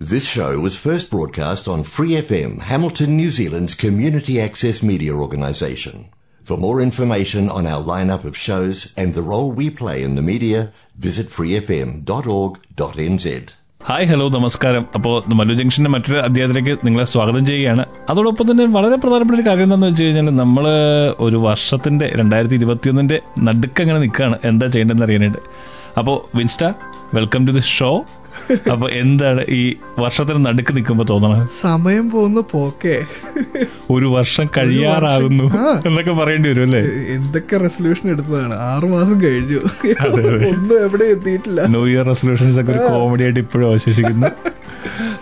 This show was first broadcast on Free FM, Hamilton, New Zealand's community access media organisation. For more information on our lineup of shows and the role we play in the media, visit freefm.org.nz. Hi hello നമസ്കാരം. അപ്പോൾ മല്ലു ജംഗ്ഷന്റെ മറ്റൊരു അധ്യായത്തിലേക്ക് നിങ്ങളെ സ്വാഗതം ചെയ്യുകയാണ്. അതോടൊപ്പം തന്നെ വളരെ പ്രധാനപ്പെട്ട ഒരു കാര്യം എന്താണെന്ന് വെച്ച് കഴിഞ്ഞാൽ നമ്മൾ ഒരു വർഷത്തിന്റെ രണ്ടായിരത്തി ഇരുപത്തിയൊന്നിന്റെ നടുക്കങ്ങനെ നിൽക്കുകയാണ് എന്താ ചെയ്യേണ്ടതെന്ന് അറിയാനായിട്ട്. അപ്പോൾ Winston welcome to the show അപ്പോൾ എന്താണ് ഈ വർഷത്തിന് നടുക്ക് നിൽക്കുമ്പോൾ തോന്നണത്? സമയം പോകുന്ന പോക്കേ. ഒരു വർഷം കഴിയാറാകുന്നു. എന്നൊക്കെ പറയേണ്ടി വരും അല്ലേ? എന്തൊക്കെ റെസൊല്യൂഷൻ എടുത്തതാണ്? ആറു മാസം കഴിഞ്ഞു. ഒന്നും എവിടെ എത്തിയിട്ടില്ല. ന്യൂ ഇയർ റെസൊല്യൂഷൻസ് ഒക്കെ ഒരു കോമഡി ആയിട്ട് ഇപ്പോഴും അവശേഷിക്കുന്നു.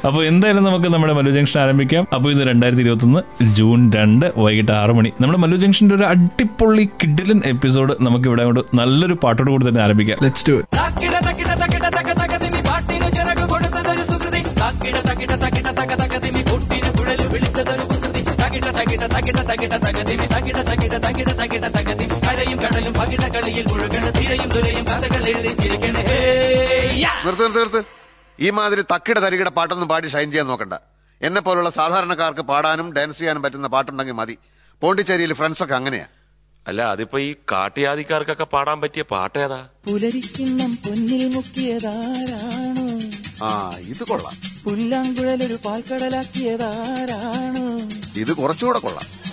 അപ്പോൾ എന്തായാലും നമുക്ക് നമ്മുടെ മല്ലു ജംഗ്ഷൻ ആരംഭിക്കാം. അപ്പോൾ ഇത് രണ്ടായിരത്തി ഇരുപത്തി ഒന്ന് ജൂൺ രണ്ട് വൈകിട്ട് ആറ് മണി. നമ്മുടെ മല്ലു ജംഗ്ഷന്റെ ഒരു അടിപൊളി കിഡിലൻ എപ്പിസോഡ് നമുക്ക് ഇവിടെ കൊണ്ട് നല്ലൊരു പാട്ടോട് കൂടി തന്നെ ആരംഭിക്കാം. ലെറ്റ്സ് ഡു തക്കിട തകിട തകിട തക്കിട തക തകതിമി പൊട്ടിനു കുഴൽ വിളിച്ചതൊരു കുസൃതി. തകിട തകിട തകിട തകിട തകതിമി തകിട തകിട തകിട തകിട തകതി കരയും കടലും പകിട കളിയിൽ മുഴുകണ. തിരയും തുരയും കഥകൾ എഴുതി ചിരിക്കണ നിർത്ത് നിർത്ത് നിർത്ത്. ഈ മാതിരി തക്കിട തരികിട പാട്ടൊന്നും പാടി ഷൈൻ ചെയ്യാൻ നോക്കണ്ട. എന്നെ പോലുള്ള സാധാരണക്കാർക്ക് പാടാനും ഡാൻസ് ചെയ്യാനും പറ്റുന്ന പാട്ടുണ്ടെങ്കിൽ മതി. പോണ്ടിച്ചേരിയിൽ ഫ്രണ്ട്സൊക്കെ അങ്ങനെയാ. അല്ല അതിപ്പോ ഈ കാട്ടിയാദിക്കാർക്കൊക്കെ പാടാൻ പറ്റിയ പാട്ടേതാ പുലരിക്കിണ്ണം പൊന്നിൽ മുക്കിയതാരാണോ? ആ ഇത് കൊള്ളാം. പുല്ലാങ്കുഴലൊരു പാൽക്കടലാക്കിയതാരാണ്? ഇത് കുറച്ചുകൂടെ കൊള്ളാം.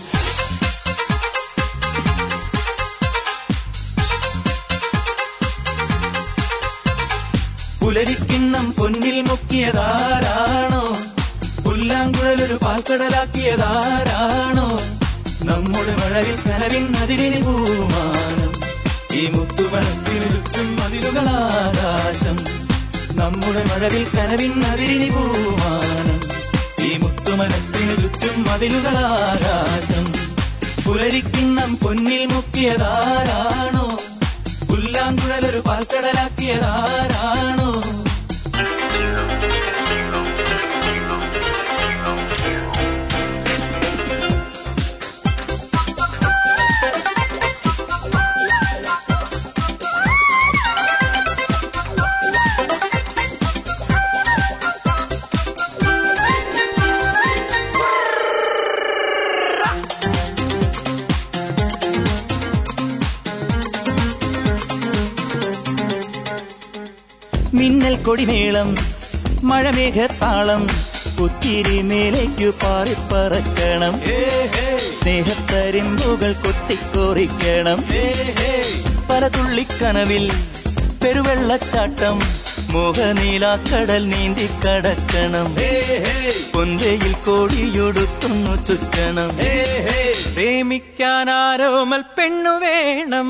പുലരിക്കിണ്ണം പൊന്നിൽ മുക്കിയതാരാണോ? പുല്ലാങ്കുഴലൊരു പാൽക്കടലാക്കിയതാരാണോ? നമ്മുടെ മഴവിൽ കനവിൻ അതിരിന് പൂമാനം. ഈ മുത്തുമണത്തിന് ചുറ്റും മതിലുകളാകാശം. നമ്മുടെ മഴവിൽ കനവിൻ നവിരിനി പൂമാനം ഈ മുത്തുമനസ്സിന് ചുറ്റും മതിലുകളാകാശം പുലരിക്കിണ്ണം പൊന്നിൽ മുക്കിയതാരാണോ? പുല്ലാങ്കുഴലൊരു പാൽക്കടലാക്കിയതാരാണോ? കൊടിമേളം മഴമേഘത്താളം കുത്തിരി മേലേക്കു പാറിപ്പറക്കണം. സ്നേഹത്തരിമ്പുകൾ കൊത്തിക്കോറിക്കണം. പല തുള്ളിക്കനവിൽ പെരുവെള്ളച്ചാട്ടം മോഹനീലാക്കടൽ നീന്തി കടക്കണം പൊന്തയിൽ കോടിയൊടുത്തുന്നു ചുറ്റണം. പ്രേമിക്കാൻ ആരോമൽ പെണ്ണു വേണം.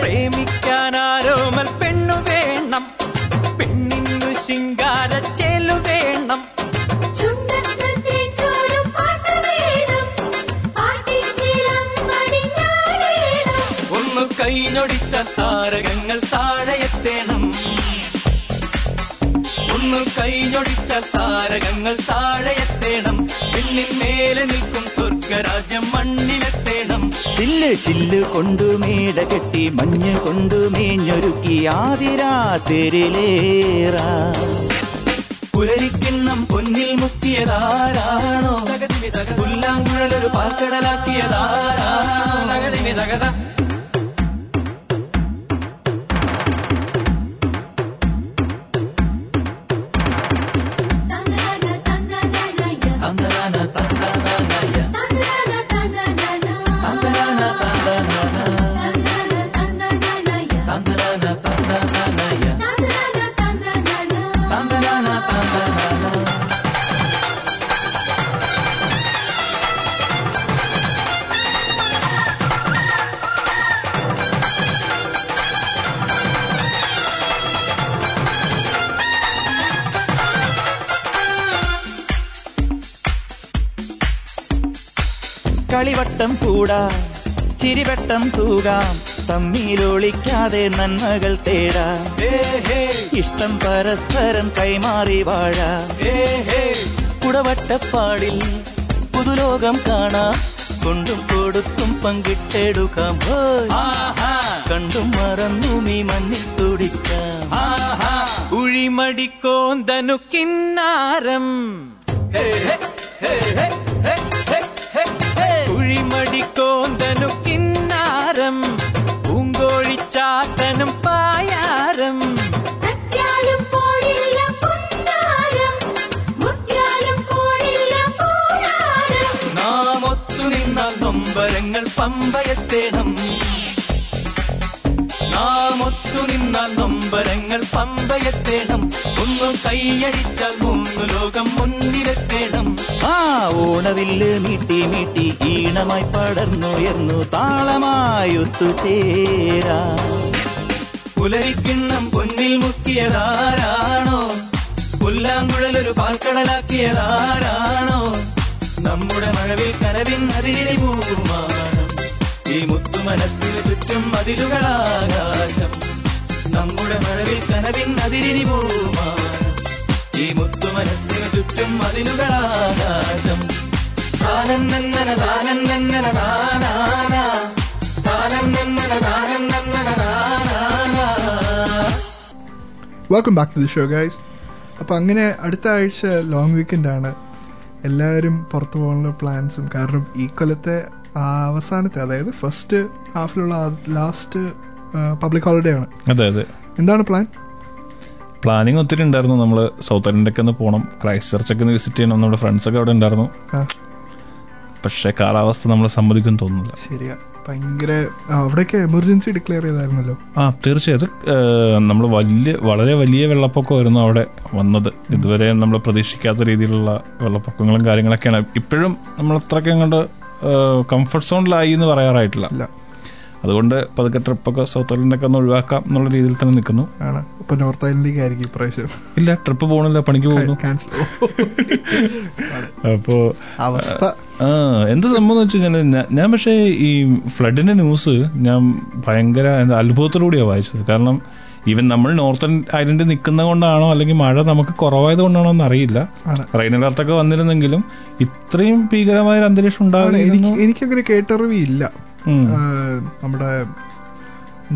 പ്രേമിക്കാൻ ആരോമൽ പെണ്ണു വേണം. പെണ്ണിനു ശിങ്കാര ചേലു വേണം. ഒന്ന് കൈഞ്ഞൊടിച്ച താരകങ്ങൾ താഴെയെത്തേണം ഒന്ന് കൈഞ്ഞൊടിച്ച താരകങ്ങൾ താഴെയെത്തേണം പെണ്ണിൻ മേലെ നിൽക്കും സ്വർഗരാജ്യം മണ്ണിലെത്തേണം. ചില്ല് ചില്ല് കൊണ്ടു മേട കെട്ടി മഞ്ഞ് കൊണ്ടു മേഞ്ഞൊരുക്കി ആതിരാതിരിലേറാ. പുലരിക്കിണ്ണം പൊന്നിൽ മുക്കിയതാരാണോ? പുല്ലാങ്കുഴലൊരു പാൽക്കടലാക്കിയതാരാണോ? ചിരിവട്ടം തൂകാം. തമ്മിലൊളിക്കാതെ നന്മകൾ തേടാം. ഇഷ്ടം പരസ്പരം കൈമാറി വാഴാം. കുടവട്ടപ്പാടിൽ പുതുലോകം കാണാം. കൊണ്ടും കൊടുത്തും പങ്കിട്ടെടുക്കാം. കണ്ടും മറന്നും ഈ മണ്ണിൽ തുടിക്കാം. ഉഴിമടിക്കോന്തനു കിന്നാരം ഉഴിമടിക്കോന്തനു കിന്നാരം പൂങ്കോഴിച്ചാത്തനും പായാരം. നാം ഒത്തു നിന്നാൽ നൊമ്പരങ്ങൾ നാം നിന്നാൽ നൊമ്പരങ്ങൾ പമ്പയത്തേണം ഒന്ന് കൈയടിച്ചാൽ മൂന്ന് ലോകം ആ ഓണവില്ല് മീട്ടി മീട്ടി ഈണമായി പടർന്നുയർന്നു താളമായി ഒത്തുചേരാ പുലരിക്കിണ്ണം പൊന്നിൽ മുക്കിയതാരാണോ? പുല്ലാങ്കുഴലൊരു പാൽക്കടലാക്കിയതാരാണോ? നമ്മുടെ മഴവിൽ കനവിൻ അതിരി പൂമാനം ഈ മുത്തുമനസ്സിന് ചുറ്റും മതിലുകളാകാശം. നമ്മുടെ മഴവിൽ കനവിൻ അതിരി പൂമാനം ഈ മുത്തുമനസ്സിനു ചുറ്റും മതിലുകളാകാശം. താനം നന്നന താനം താനന്നന താനാന. താനം നന്നന താനന്നന താനാന. Welcome back to the show guys അപ്പോൾ അങ്ങനെ അടുത്ത ആഴ്ച ലോങ് വീക്കെൻഡാണ് ആണ്. എല്ലാവരും പുറത്തു പോകാനുള്ള പ്ലാൻസും കാരണം ഈ കൊല്ലത്തെ അവസാനത്തെ അതായത് ഫസ്റ്റ് ഹാഫിലുള്ള ലാസ്റ്റ് പബ്ലിക് ഹോളിഡേ ആണ്. അതെ അതെ. എന്താണ് പ്ലാൻ പ്ലാനിങ് ഒത്തിരി ഉണ്ടായിരുന്നു. നമ്മൾ സൗത്ത് ഐലൻഡൊക്കെ ഒന്ന് പോകണം ക്രൈസ്റ്റ് ചർച്ചൊക്കെ ഒന്ന് വിസിറ്റ് ചെയ്യണം. നമ്മുടെ ഫ്രണ്ട്സൊക്കെ അവിടെ ഉണ്ടായിരുന്നു. പക്ഷെ കാലാവസ്ഥ നമ്മളെ സമ്മതിക്കും തോന്നുന്നില്ല. ശരിയാ. ഭയങ്കര അവിടെയൊക്കെ എമർജൻസി ഡിക്ലെയർ ചെയ്തായിരുന്നല്ലോ? ആ തീർച്ചയായും നമ്മൾ വലിയ വളരെ വലിയ വെള്ളപ്പൊക്കമായിരുന്നു അവിടെ വന്നത്. ഇതുവരെ നമ്മൾ പ്രതീക്ഷിക്കാത്ത രീതിയിലുള്ള വെള്ളപ്പൊക്കങ്ങളും കാര്യങ്ങളൊക്കെയാണ്. ഇപ്പോഴും നമ്മൾ അത്രയ്ക്ക് അങ്ങോട്ട് കംഫർട്ട് സോണിലായി എന്ന് പറയാറായിട്ടില്ല. അതുകൊണ്ട് പതുക്കെ ട്രിപ്പൊക്കെ സൗത്ത് ഐലൻഡൊക്കെ ഒന്ന് ഒഴിവാക്കാം എന്നുള്ള രീതിയിൽ തന്നെ നിൽക്കുന്നു. നോർത്ത് ഐലൻഡിലേക്ക് ആയിരിക്കും ഇപ്രാവശ്യം. ഇല്ല ട്രിപ്പ് പോകണില്ല പണിക്ക് പോകുന്നു. അപ്പോ അവസ്ഥ. ആ എന്ത് സംഭവം എന്ന് വെച്ച് കഴിഞ്ഞാൽ ഞാൻ- പക്ഷേ ഈ ഫ്ലഡിന്റെ ന്യൂസ് ഞാൻ ഭയങ്കര അത്ഭുതത്തോടുകൂടിയാണ് വായിച്ചത്. കാരണം ഈവൻ നമ്മൾ നോർത്തൺ ഐലൻഡിൽ നിൽക്കുന്ന കൊണ്ടാണോ അല്ലെങ്കിൽ മഴ നമുക്ക് കുറവായത് കൊണ്ടാണോ എന്ന് അറിയില്ല. റെയിൻ അലർട്ടൊക്കെ വന്നിരുന്നെങ്കിലും ഇത്രയും ഭീകരമായ ഒരു അന്തരീക്ഷം ഉണ്ടാകും ഉണ്ടാകുന്നു എനിക്ക് എനിക്കങ്ങനെ കേട്ടറിവില്ല. നമ്മുടെ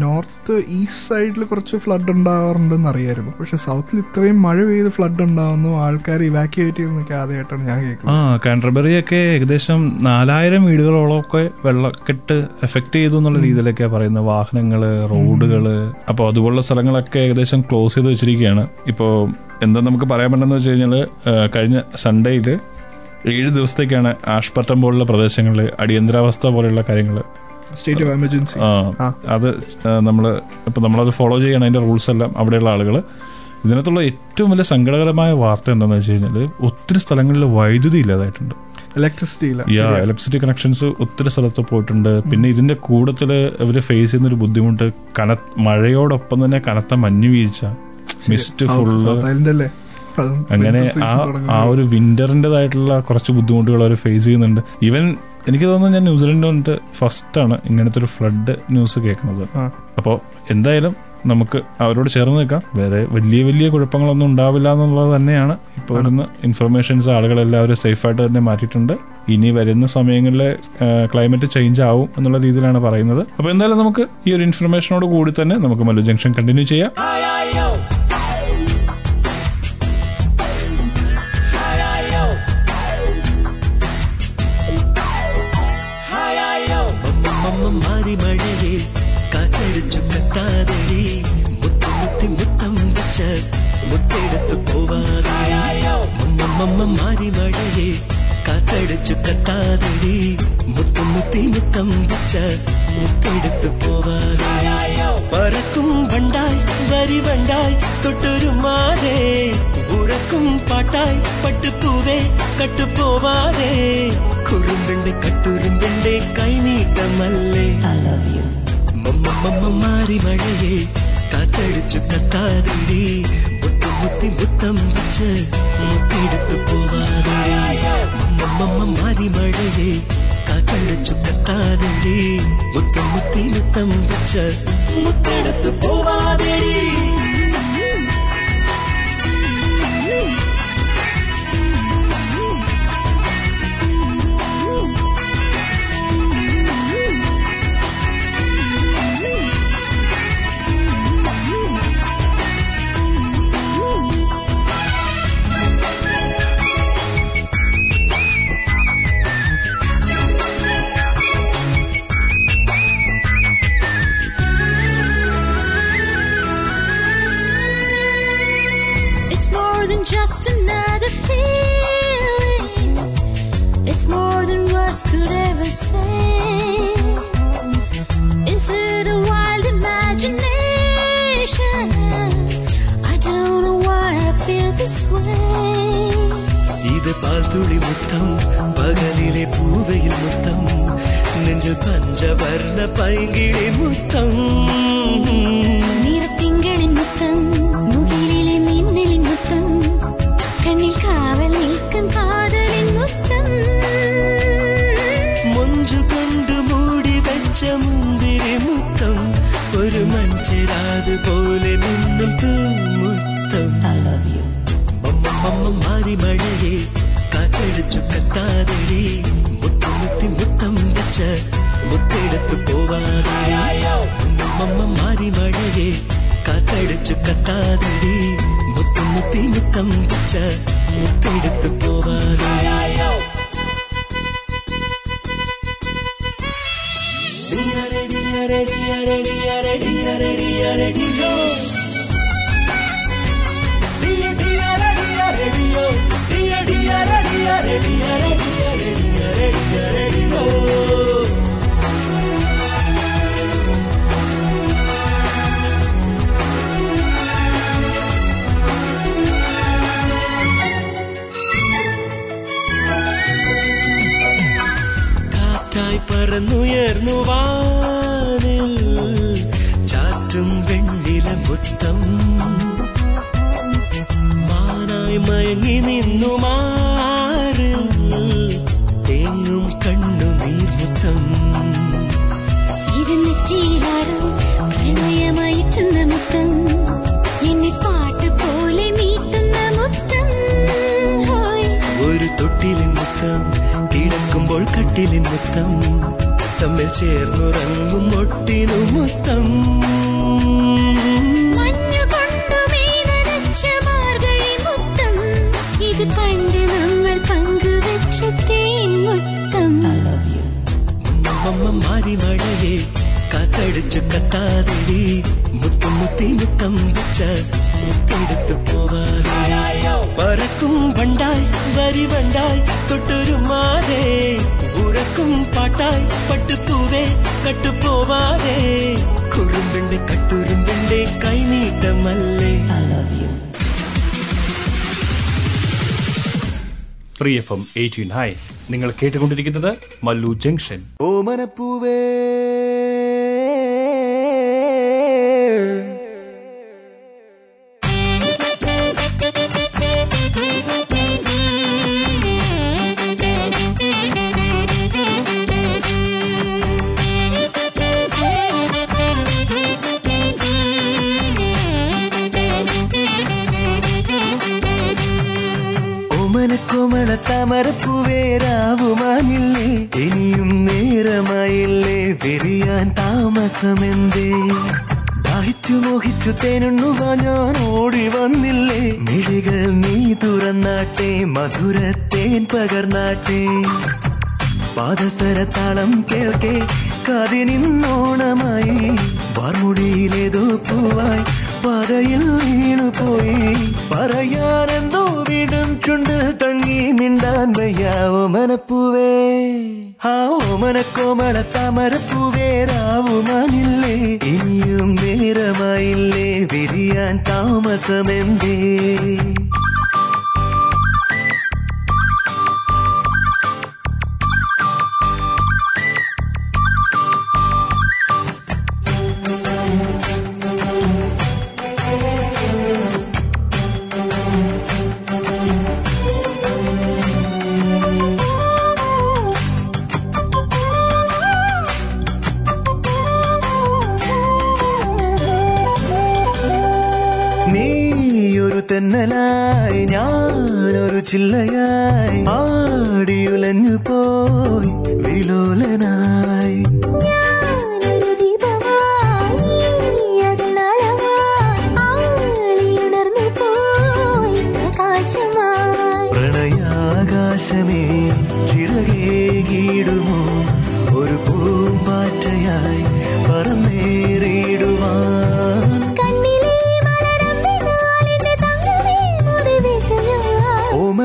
നോർത്ത് ഈസ്റ്റ് സൈഡിൽ കുറച്ച് ഫ്ലഡ് ഉണ്ടാവാറുണ്ടെന്ന് അറിയായിരുന്നു. പക്ഷെ സൗത്തിൽ ഇത്രയും മഴ പെയ്ത് ഫ്ലഡ് ഉണ്ടാവുന്നു ആൾക്കാർ ഇവാക്യുവേറ്റ് ചെയ്യുന്നൊക്കെ ആദ്യമായിട്ടാണ് ഞാൻ കേൾക്കുന്നത്. ആ കേൾക്കുന്നത് കാൻട്രബറിയൊക്കെ ഏകദേശം നാലായിരം വീടുകളോളമൊക്കെ വെള്ളക്കെട്ട് എഫക്ട് ചെയ്തു എന്നുള്ള രീതിയിലൊക്കെ പറയുന്നത്. വാഹനങ്ങൾ റോഡുകൾ. അപ്പോൾ അതുപോലുള്ള സ്ഥലങ്ങളൊക്കെ ഏകദേശം ക്ലോസ് ചെയ്ത് വെച്ചിരിക്കുകയാണ്. ഇപ്പോൾ എന്താ നമുക്ക് പറയാൻ പറ്റുന്നത് വെച്ച് കഴിഞ്ഞാൽ കഴിഞ്ഞ സൺഡേയിൽ ഏഴ് ദിവസത്തേക്കാണ് ആഷ്പട്ടം പോലുള്ള പ്രദേശങ്ങളിൽ അടിയന്തരാവസ്ഥ പോലെയുള്ള കാര്യങ്ങൾ സ്റ്റേറ്റ് ഓഫ് എമർജൻസി ആ. അത് നമ്മൾ ഇപ്പം നമ്മളത് ഫോളോ ചെയ്യണം അതിന്റെ റൂൾസ് എല്ലാം അവിടെയുള്ള ആളുകൾ ഇതിനകത്തുള്ള ഏറ്റവും വലിയ സങ്കടകരമായ വാർത്ത എന്താണെന്ന് വെച്ച് കഴിഞ്ഞാൽ ഒത്തിരി സ്ഥലങ്ങളിൽ വൈദ്യുതി ഇല്ലാതായിട്ടുണ്ട്. ഇലക്ട്രിസിറ്റി ഇല്ല. യാ ഇലക്ട്രിസിറ്റി കണക്ഷൻസ് ഒത്തിരി സ്ഥലത്ത് പോയിട്ടുണ്ട്. പിന്നെ ഇതിന്റെ കൂടത്തിൽ ഇവർ ഫേസ് ചെയ്യുന്ന ഒരു ബുദ്ധിമുട്ട് കന മഴയോടൊപ്പം തന്നെ കനത്ത മഞ്ഞു വീഴ്ച. മിസ്റ്റ് ഫുള്ള് അങ്ങനെ ആ ആ ഒരു വിന്ററിന്റെതായിട്ടുള്ള കുറച്ച് ബുദ്ധിമുട്ടുകൾ അവർ ഫേസ് ചെയ്യുന്നുണ്ട്. ഈവൻ എനിക്ക് തോന്നുന്നു ഞാൻ ന്യൂസിലൻഡ് വന്നിട്ട് ഫസ്റ്റ് ആണ് ഇങ്ങനത്തെ ഒരു ഫ്ലഡ് ന്യൂസ് കേൾക്കുന്നത്. അപ്പോൾ എന്തായാലും നമുക്ക് അവരോട് ചേർന്ന് നിൽക്കാം. വേറെ വലിയ വലിയ കുഴപ്പങ്ങളൊന്നും ഉണ്ടാവില്ല എന്നുള്ളത് തന്നെയാണ്. ഇപ്പോൾ വരുന്ന ഇൻഫർമേഷൻസ് ആളുകളെല്ലാവരും സേഫായിട്ട് തന്നെ മാറ്റിയിട്ടുണ്ട്. ഇനി വരുന്ന സമയങ്ങളിൽ ക്ലൈമറ്റ് ചേഞ്ച് ആവും എന്നുള്ള രീതിയിലാണ് പറയുന്നത്. അപ്പോൾ എന്തായാലും നമുക്ക് ഈ ഒരു ഇൻഫർമേഷനോട് കൂടി തന്നെ നമുക്ക് മല്ലു ജംഗ്ഷൻ കണ്ടിന്യൂ ചെയ്യാം. മമ്മ മാറി മഴയെ കാറ്റടിച്ചു കത്താതടി മുത്തു മുത്തി മുത്തം വെച്ച മുത്തെടുത്തു പോവാതെ പറക്കും വണ്ടായി വരി വണ്ടായി തൊട്ടൊരുമാതെ ഉറക്കും പാട്ടായി പട്ടുപൂവേ കട്ടുപോവാതെ കുറുമ്പെന്റെ കട്ടുറുമ്പെന്റെ കൈനീട്ടമല്ലേ മമ്മ മമ്മ മാറി മഴയെ കാറ്റടിച്ചു കത്താതിരി മുത്തു മുത്തി മുത്തം വെച്ച് മുത്തെടുത്തു പോവാതെ മമ്മ മമ്മ മാറി മഴയെ കാറ്റടിച്ചു കത്താതിരി മുത്തു മുത്തി മുത്തം വെച്ച് മുത്തെടുത്തു ഇത് പാൽത്തുളി മുത്തം പകലിലെ പൂവയിൽ മുത്തം നെഞ്ചിൽ പഞ്ചവർണ പൈങ്കിളി മുത്തം. മുത്തം വെച്ച മുത്തെടുത്തു പോവാതെ മമ്മ മാറി മഴയെ കാറ്റടിച്ചു കത്താതടി മുത്തുമുത്തി മുത്തം വെച്ച മുത്തെടുത്തു പോവാതെ കാറ്റായി പറന്നുയർന്നു വാനിൽ ചാറ്റും വെണ്ണില മുത്തം. മാനായി മയങ്ങി നിന്നു മാറ് കട്ടിലിൻ മുത്തം തമ്മിൽ ചേർന്നുറങ്ങും ഒട്ടിനു മുത്തം. പണ്ട് നമ്മൾ പങ്കുവെച്ച തേൻ മുത്തം. മാറി മഴയെ കാത്തടിച്ചു കത്താതെടി മുത്തും മുത്തി മുത്തം വെച്ച വണ്ടായി വരി വണ്ടായി തൊട്ടൊരുമാതെ ഉറക്കും പാട്ടായി പട്ടുപൂവേ കട്ടുപോവാതെ. കുറുമ്പെന്റെ കട്ടുറുമ്പെന്റെ കൈനീട്ടമല്ലേ free F M eighteen hi നിങ്ങൾ കേട്ടുകൊണ്ടിരിക്കുന്നത് മല്ലു ജംഗ്ഷൻ. ഓമനപ്പൂവേ. തെന്നലായി ഞാനൊരു ചില്ലയായി ആടിയുലഞ്ഞു പോയി വിലോലനായി.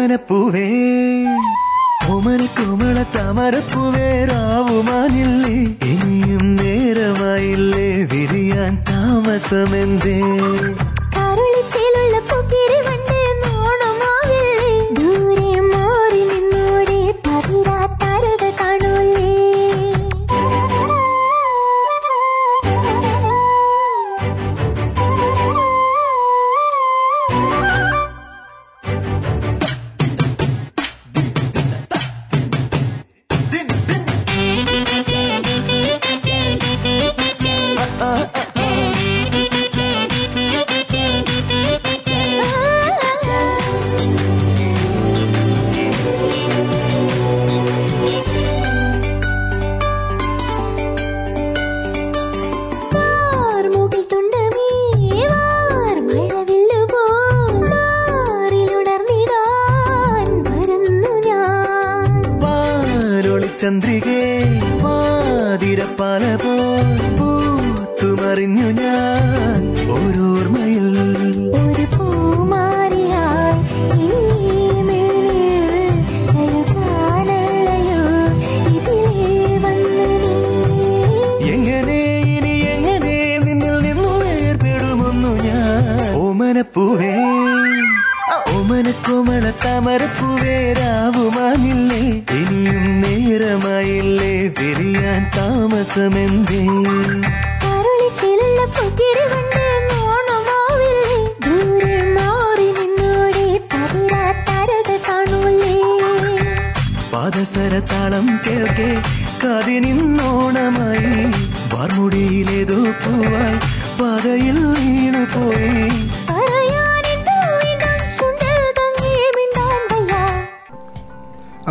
ഓമനപ്പൂവേ ഓമന കോമള താമരപ്പൂവേ രാവുമാനില്ലേ ഇനിയും നേരമായില്ലേ വിരിയാൻ താമസമെന്തേ. ഓമനക്കോമള താമരപ്പൂവേ രാവുമാനില്ലേ ഇനിയും നേരമായില്ലേ? വിരിയാൻ താമസമെന്തേ താളം ദൂരെ മാറി നിന്നോടെ കാണൂലേ. കേൾക്കെ കാതിനിന്നോണമായി വാർമുടിയിലേതോ പൂവായി പാതയിൽ വീണുപോയി. പറയാനെന്തോ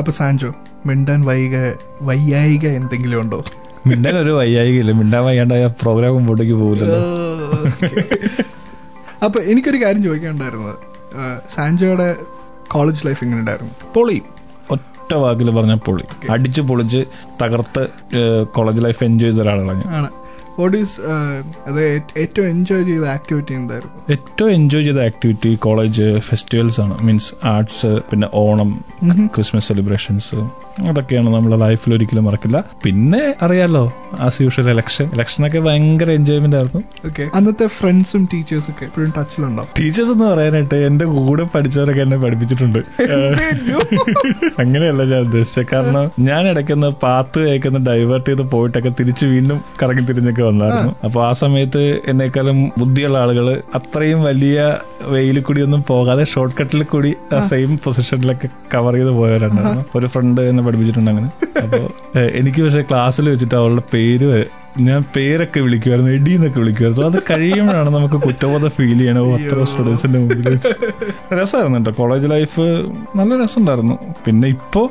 അപ്പൊ സാൻജോ മിണ്ടാൻ വൈക വയ്യായിക എന്തെങ്കിലും ഉണ്ടോ? മിണ്ടാൻ ഒരു വയ്യായികയില്ല. മിണ്ടാൻ വയ്യാണ്ടായ പ്രോഗ്രാം മുമ്പോട്ടേക്ക് പോകില്ലല്ലോ അപ്പൊ എനിക്കൊരു കാര്യം ചോദിക്കാനുണ്ടായിരുന്നത്. സാഞ്ചോയുടെ സാൻജോയുടെ കോളേജ് ലൈഫ് എങ്ങനെ ഉണ്ടായിരുന്നു പൊളി. ഒറ്റ വാക്കിൽ പറഞ്ഞ പൊളി. അടിച്ച് പൊളിച്ച് തകർത്ത് കോളേജ് ലൈഫ് എൻജോയ് ചെയ്ത ഒരാളാണ് ഞാൻ. ആണ്. വാട്ട് ഈസ് അത് ഏ- ഏറ്റവും എൻജോയ് ചെയ്ത ആക്ടിവിറ്റി എന്തായിരുന്നു? ഏറ്റവും എൻജോയ് ചെയ്ത ആക്ടിവിറ്റി കോളേജ് ഫെസ്റ്റിവൽസ് ആണ്. മീൻസ് ആർട്സ് പിന്നെ ഓണം ക്രിസ്മസ് സെലിബ്രേഷൻസ് അതൊക്കെയാണ് നമ്മളെ ലൈഫിൽ ഒരിക്കലും മറക്കില്ല. പിന്നെ അറിയാലോ ആസ് യൂഷ്വൽ ഇലക്ഷൻ ഒക്കെ ഭയങ്കര എൻജോയ്മെന്റ് ആയിരുന്നു. ഓക്കെ അന്നത്തെ ഫ്രണ്ട്സും ടീച്ചേഴ്സും ഒക്കെ എപ്പോഴും ടച്ചിലുണ്ടോ ടീച്ചേഴ്സ് എന്ന് പറയാനായിട്ട് എന്റെ കൂടെ പഠിച്ചവരൊക്കെ എന്നെ പഠിപ്പിച്ചിട്ടുണ്ട്. അങ്ങനെയല്ല ഞാൻ ഉദ്ദേശിച്ചത്. കാരണം ഞാൻ ഇടയ്ക്കൊന്ന് പാത്ത് കേൾക്കുന്ന ഡൈവേർട്ട് ചെയ്ത് പോയിട്ടൊക്കെ തിരിച്ച് വീണ്ടും കറങ്ങി തിരിഞ്ഞൊക്കെ വന്നായിരുന്നു. അപ്പൊ ആ സമയത്ത് എന്നെക്കാളും ബുദ്ധിയുള്ള ആളുകൾ അത്രയും വലിയ വെയിൽ കൂടി ഒന്നും പോകാതെ ഷോർട്ട് കട്ടിൽ കൂടി ആ സെയിം പൊസിഷനിലൊക്കെ കവർ ചെയ്ത് പോയവരുണ്ടായിരുന്നു. ഒരു ഫ്രണ്ട് എന്നെ പഠിപ്പിച്ചിട്ടുണ്ട് അങ്ങനെ. അപ്പൊ എനിക്ക് പക്ഷെ ക്ലാസ്സിൽ വെച്ചിട്ട് അവളുടെ പേര് ഞാൻ പേരൊക്കെ വിളിക്കുമായിരുന്നു എഡി എന്നൊക്കെ വിളിക്കുമായിരുന്നു അത് കഴിയുമ്പോഴാണ് നമുക്ക് കുറ്റബോധം ഫീൽ ചെയ്യണോ അത്ര സ്റ്റുഡൻസിന്റെ മുമ്പിൽ. രസമായിരുന്നു കേട്ടോ. കോളേജ് ലൈഫ് നല്ല രസമുണ്ടായിരുന്നു. പിന്നെ ഇപ്പോ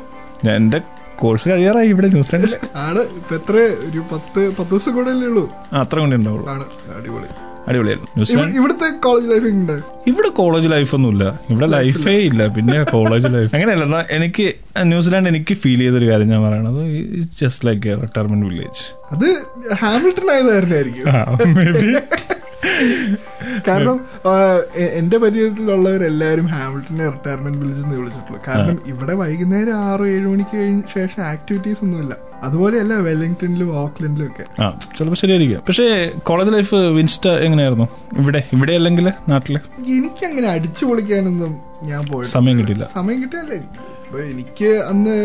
എന്റെ കോഴ്സ് കഴിയാറായി ഇവിടെ ന്യൂസിലാൻഡിൽ ആണ്. ഇപ്പൊ എത്ര? ഒരു പത്ത് പത്ത് ദിവസം കൂടെ അല്ലേ ഉള്ളൂ. അത്ര കൂടെ ഉണ്ടാവുള്ളൂ. ആണ്. അടിപൊളി. അടിപൊളിയായിരുന്നു ഇവ- ന്യൂസിലാൻഡ് ഇവിടുത്തെ കോളേജ് ലൈഫ് ഉണ്ട് ഇവിടെ കോളേജ് ലൈഫ് ഒന്നുമില്ല. ഇവിടെ ലൈഫേ ഇല്ല. പിന്നെ കോളേജ് ലൈഫ് അങ്ങനെയല്ല എനിക്ക് ന്യൂസിലാൻഡ് എനിക്ക് ഫീൽ ചെയ്തൊരു കാര്യം ഞാൻ പറയണത് ജസ്റ്റ് ലൈക്ക് റിട്ടയർമെന്റ് വില്ലേജ് അത് ഹാമിൽട്ടൺ ആയതായിരുന്നു കാരണം എന്റെ പരിചയത്തിലുള്ളവരെല്ലാരും ഹാമിൽട്ടനെ റിട്ടയർമെന്റ് വില്ലേജ് എന്ന് വിളിച്ചിട്ടുള്ളൂ. കാരണം ഇവിടെ വൈകുന്നേരം ആറ് ഏഴ് മണിക്ക് കഴിഞ്ഞ ശേഷം ആക്ടിവിറ്റീസ് ഒന്നുമില്ല. അതുപോലെയല്ല വെല്ലിംഗ്ടണിലും ഓക്ലൻഡിലും ഒക്കെ. ചിലപ്പോൾ ശരിയായിരിക്കും. പക്ഷേ കോളേജ് ലൈഫ് വിൻസ്റ്റ എങ്ങനെയായിരുന്നു? ഇവിടെ ഇവിടെ അല്ലെങ്കിൽ നാട്ടിൽ? എനിക്ക് അങ്ങനെ അടിച്ചു പൊളിക്കാനൊന്നും ഞാൻ പോയി സമയം കിട്ടിയില്ല. സമയം കിട്ടിയല്ലേ. എനിക്ക് അന്ന്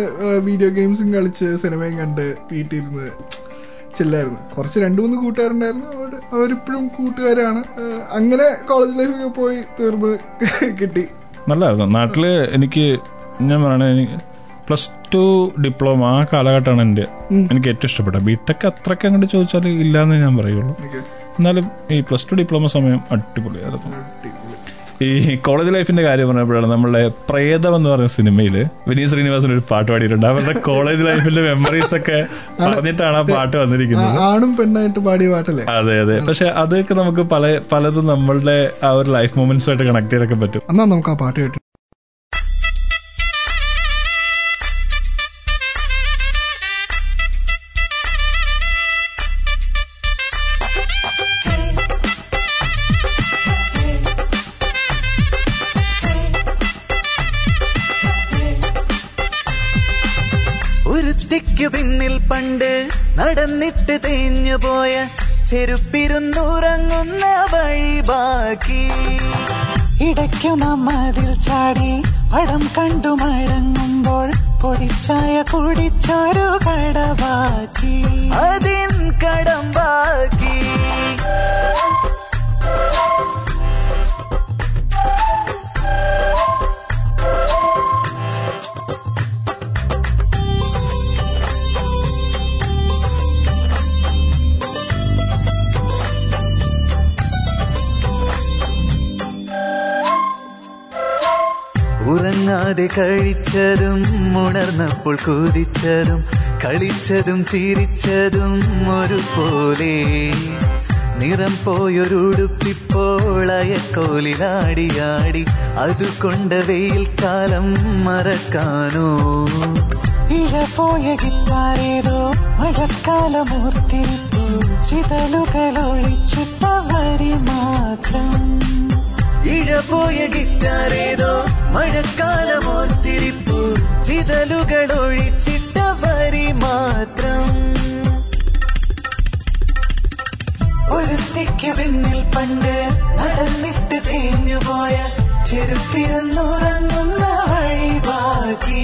വീഡിയോ ഗെയിംസും കളിച്ച് സിനിമയും കണ്ട് വീട്ടിൽ ഇരുന്ന് ചില്ലായിരുന്നു. കുറച്ച് രണ്ട് മൂന്ന് കൂട്ടുകാരുണ്ടായിരുന്നു. അവർ അവരിപ്പോഴും കൂട്ടുകാരാണ്. അങ്ങനെ കോളേജ് ലൈഫിൽ പോയി തീർന്ന് കിട്ടി. നല്ലതായിരുന്നു. നാട്ടിൽ എനിക്ക് ഞാൻ പറയണേ പ്ലസ് ടു ഡിപ്ലോമ ആ കാലഘട്ടമാണ് എന്റെ. എനിക്ക് ഏറ്റവും ഇഷ്ടപ്പെട്ട. ബിടെക് അത്രയ്ക്ക് അങ്ങോട്ട് ചോദിച്ചാൽ ഇല്ലാന്ന് ഞാൻ പറയുള്ളൂ. എന്നാലും ഈ പ്ലസ് ടു ഡിപ്ലോമ സമയം അടിപൊളിയായിരുന്നു. ഈ കോളേജ് ലൈഫിന്റെ കാര്യം പറഞ്ഞപ്പോഴാണ് നമ്മളെ പ്രേതം എന്ന് പറയുന്ന സിനിമയിൽ വിനീത് ശ്രീനിവാസൻ ഒരു പാട്ട് പാടിയിട്ടുണ്ട്. അവരുടെ കോളേജ് ലൈഫിന്റെ മെമ്മറീസ് ഒക്കെ പറഞ്ഞിട്ടാണ് ആ പാട്ട് വന്നിരിക്കുന്നത്. ആണും പെണ്ണായിട്ട് പാടിയ പാട്ടല്ലേ? അതെ അതെ. പക്ഷെ അതൊക്കെ നമുക്ക് പല പലതും നമ്മളുടെ ആ ഒരു ലൈഫ് മൊമെന്റ്സുമായിട്ട് കണക്ട് ചെയ്തൊക്കെ പറ്റും. എന്നാ നമുക്ക് ആ പാട്ട് കേട്ടു പണ്ട് നടന്നിട്ട് തേഞ്ഞു പോയ ചെരുപ്പിരുന്നുറങ്ങുന്ന വഴി ബാക്കി. ഇടയ്ക്കു നാം അതിൽ ചാടി പടം കണ്ടു മടങ്ങുമ്പോൾ പൊടിച്ചായ കുടിച്ചൊരു കടവാക്കി അതിൻ കടം ബാക്കി. ഉറങ്ങാതെ കഴിച്ചതും ഉണർന്നപ്പോൾ കുതിച്ചതും കളിച്ചതും ചിരിച്ചതും ഒരുപോലെ. നിറം പോയൊരുടുപ്പിപ്പോൾ അയക്കോലിലാടിയാടി അതുകൊണ്ട് വെയിൽ കാലം മറക്കാനോ. ഇഴ പോയ ഗില്ലാരേതോ മഴക്കാലമൂർത്തിരിപ്പു ചിതലുകൾ ഒഴിച്ചിട്ട മാത്രം. ഇഴപോയ ഗിറ്റാറേതോ മഴക്കാലമോർത്തിരിപ്പു ചിതലുകൾ ഒഴിച്ചിട്ട വരി മാത്രം. ഒരുത്തിക്ക് പിന്നിൽ പണ്ട് നടന്നിട്ട് തേഞ്ഞുപോയ ചെരുപ്പിരുന്നുറങ്ങുന്ന വഴി ബാക്കി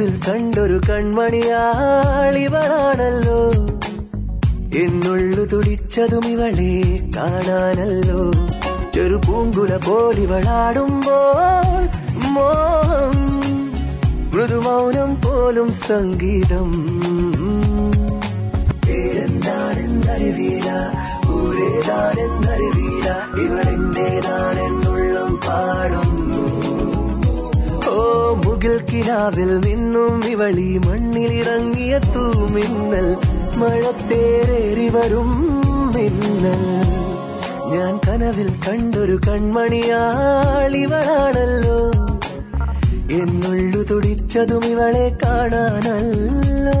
കനവിൽ കണ്ടൊരു കൺമണിയാളിവളാണല്ലോ. എന്നുള്ളു തുടിച്ചതും ഇവളെ കാണാനല്ലോ. ചെറു പൂങ്കുല പോലിവളാടുമ്പോൾ മോഹം മൃദുമൗനം പോലും സംഗീതം കിനാവിൽ നിന്നും വിവളി മണ്ണിലിറങ്ങിയ തൂമിന്നൽ മഴത്തേറേറി വരും മിന്നൽ. ഞാൻ കനവിൽ കണ്ടൊരു കൺമണിയാളിവളാണല്ലോ എന്നുള്ളു തുടിച്ചതും ഇവളെ കാണാനല്ലോ.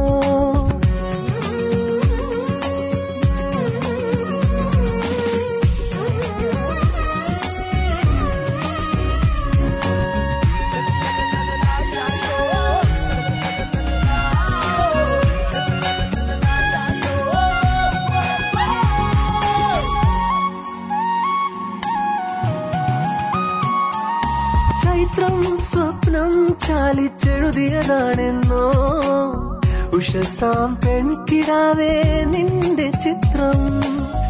ചാലിച്ചെഴുതിയതാണെന്നോ ഉഷസാം പെൺകിടാവേ നിന്റെ ചിത്രം.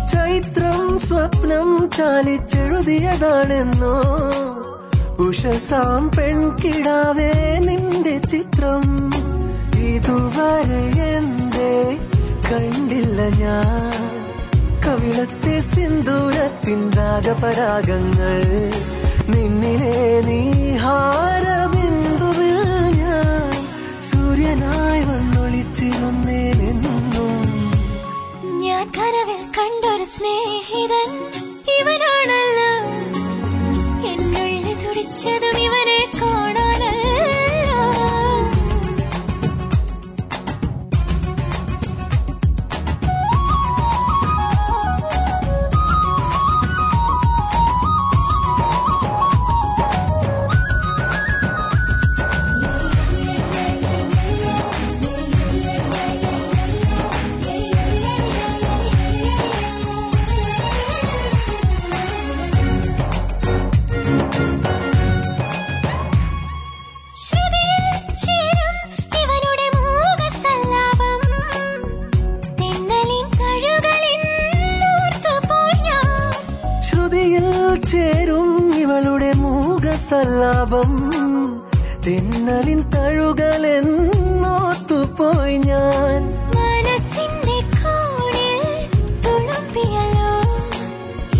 ചൈത്രം സ്വപ്നം ചാലിച്ചെഴുതിയതാണെന്നോ? ഉഷസാം പെൺകിടാവേ നിന്റെ ചിത്രം. ഇതുവരെ എന്തേ കണ്ടില്ല ഞാൻ. കവിളത്തെ സിന്ദൂരത്തിൻ രാഗപരാഗങ്ങൾ നിന്നിലെ നീഹാര സൂര്യനായി വന്നൊളിച്ചിരുന്നേനെന്നും ഞാൻ കനവിൽ കണ്ടൊരു സ്നേഹിതൻ ഇവനാണല്ലോ. എന്നുള്ളിൽ തുടിച്ചതും ഇവനെ രസലാപം തിന്നലിൻ തഴുകലെന്നോത്തുപോയി ഞാൻ. മനസ്സിന്റെ കോണിൽ തുളുമ്പിയല്ലോ.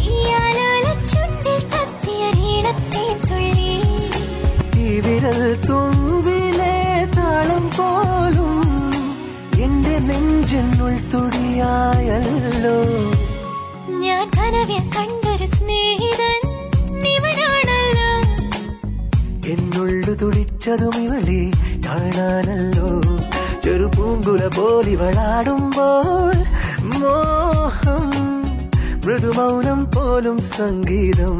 ഈ ആലോല ചുണ്ടിൽ തത്തിയ ഈണത്തെ തുള്ളി. ഈ വിരൽ തുമ്പിലെ താളം പോലും എന്റെ നെഞ്ചിനുൾ തുടിയായല്ലോ ഞാൻ കനവിൽ കണ്ടൊരു എന്നുള്ളു തുടിച്ചതും ഇവളെ കാണാനല്ലോ. ചെറു പൂങ്കുല പോലിവളാടുമ്പോൾ മോഹം മൃദുമൗനം പോലും സംഗീതം.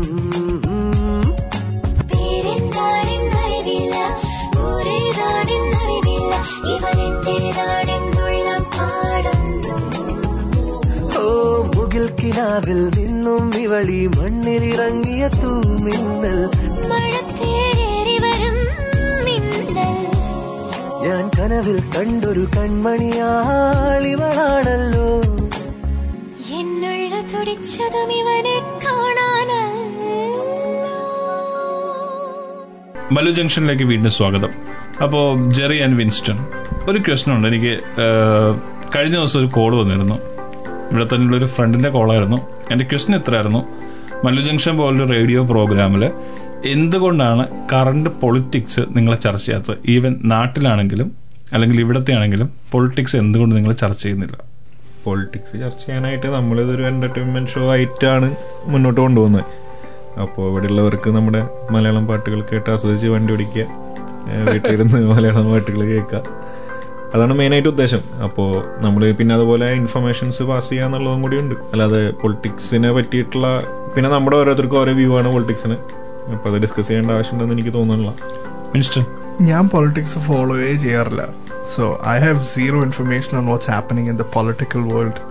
ഓ മുകിൽ കിനാവിൽ നിന്നും ഇവളി മണ്ണിലിറങ്ങിയ തൂമിന്നൽ. മഴത്തേറി ഞാൻ കനവിൽ കണ്ടൊരു കൺമണിയാളിവളാണല്ലോ എന്നുള്ള തുടിച്ചതും ഇവനെ മലു ജംഗ്ഷനിലേക്ക് വീണ്ടും സ്വാഗതം. അപ്പോൾ ജെറി ആൻഡ് വിൻസ്റ്റൺ ഒരു ക്വസ്റ്റൻ ഉണ്ട് എനിക്ക് കഴിഞ്ഞ ദിവസം ഒരു കോൾ വന്നിരുന്നു. ഇവിടെ തന്നെയുള്ള ഒരു ഫ്രണ്ടിന്റെ കോളായിരുന്നു. എന്റെ ക്വസ്റ്റൻ ഇത്രയായിരുന്നു. മല്ലു ജംഗ്ഷൻ പോലൊരു റേഡിയോ പ്രോഗ്രാമിൽ എന്തുകൊണ്ടാണ് കറണ്ട് പൊളിറ്റിക്സ് നിങ്ങളെ ചർച്ച ചെയ്യാത്തത്? ഈവൻ നാട്ടിലാണെങ്കിലും അല്ലെങ്കിൽ ഇവിടത്തെ ആണെങ്കിലും പൊളിറ്റിക്സ് എന്തുകൊണ്ട് നിങ്ങൾ ചർച്ച ചെയ്യുന്നില്ല? പൊളിറ്റിക്സ് ചർച്ച ചെയ്യാനായിട്ട് നമ്മളിതൊരു എന്റർടൈൻമെന്റ് ഷോ ആയിട്ടാണ് മുന്നോട്ട് കൊണ്ടുപോകുന്നത്. അപ്പോൾ ഇവിടെയുള്ളവർക്ക് നമ്മുടെ മലയാളം പാട്ടുകൾ കേട്ട് ആസ്വദിച്ച് വണ്ടി ഓടിക്കുക വീട്ടിലിരുന്ന് മലയാളം പാട്ടുകൾ കേൾക്കുക. അതാണ് മെയിനായിട്ട് ഉദ്ദേശം. അപ്പോൾ നമ്മൾ പിന്നെ അതുപോലെ ഇൻഫർമേഷൻസ് പാസ് ചെയ്യുക എന്നുള്ളതും കൂടി ഉണ്ട്. അല്ലാതെ പൊളിറ്റിക്സിനെ പറ്റിയിട്ടുള്ള പിന്നെ നമ്മുടെ ഓരോരുത്തർക്കും ഓരോ വ്യൂ ആണ് പൊളിറ്റിക്സിന് അപ്പോൾ അത് ഡിസ്കസ് ചെയ്യേണ്ട ആവശ്യമുണ്ടെന്ന് എനിക്ക് തോന്നുന്നില്ല വിൻസ്റ്റൺ ഞാൻ പൊളിറ്റിക്സ് ഫോളോവേ ചെയ്യാറില്ല so I have zero information on what's happening in the political world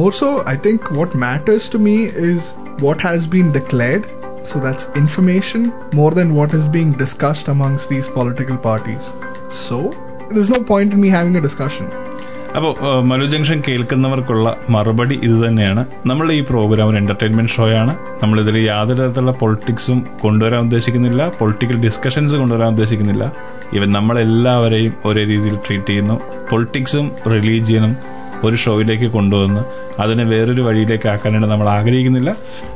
more so I think what matters to me is what has been declared So that's information more than what is being discussed amongst these political parties. So there's no point in me having a discussion. അപ്പോൾ Malu junction കേൾക്കുന്നവർക്കുള്ള മറുപടി ഇത് തന്നെയാണ്. നമ്മൾ ഈ programme ഒരു entertainment show ആണ്. നമ്മൾ ഇതിൽ യാതൊരു തരത്തിലുള്ള പൊളിറ്റിക്സും കൊണ്ടുവരാൻ ഉദ്ദേശിക്കുന്നില്ല. പൊളിറ്റിക്കൽ ഡിസ്കഷൻസ് കൊണ്ടുവരാൻ ഉദ്ദേശിക്കുന്നില്ല. ഇവൻ നമ്മളെല്ലാവരെയും ഒരേ രീതിയിൽ ട്രീറ്റ് ചെയ്യുന്നു. പൊളിറ്റിക്സും റിലീജിയനും ഒരു ഷോയിലേക്ക് കൊണ്ടുവന്ന് അതിനെ വേറൊരു വഴിയിലേക്ക് ആക്കാനായിട്ട് നമ്മൾ ആഗ്രഹിക്കുന്നില്ല.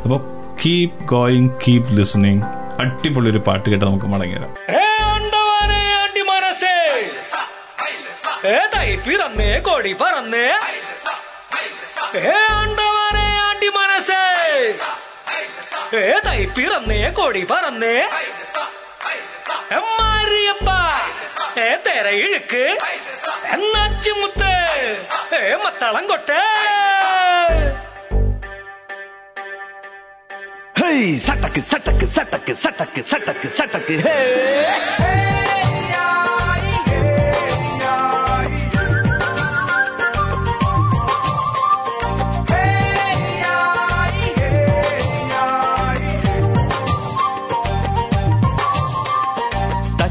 അപ്പോൾ കീപ് ഗോയിങ് കീപ് ലിസണിങ് അടിപൊളി ഒരു പാട്ട് കേട്ട് നമുക്ക് മടങ്ങിവരാം ஏ தை பிறந்தே கோடி பறந்தே. ஏ ஆண்டவரே ஆண்டி மனசே. ஏ தை பிறந்தே கோடி பறந்தே. மாரியப்பா. ஏ தேர இழுக்கு. என்னாச்சு முத்து. ஏ மத்தளங்கொட்டே சட்டக்கு சட்டக்கு சட்டக்கு சட்டக்கு சட்டக்கு சட்டக்கு ஹே.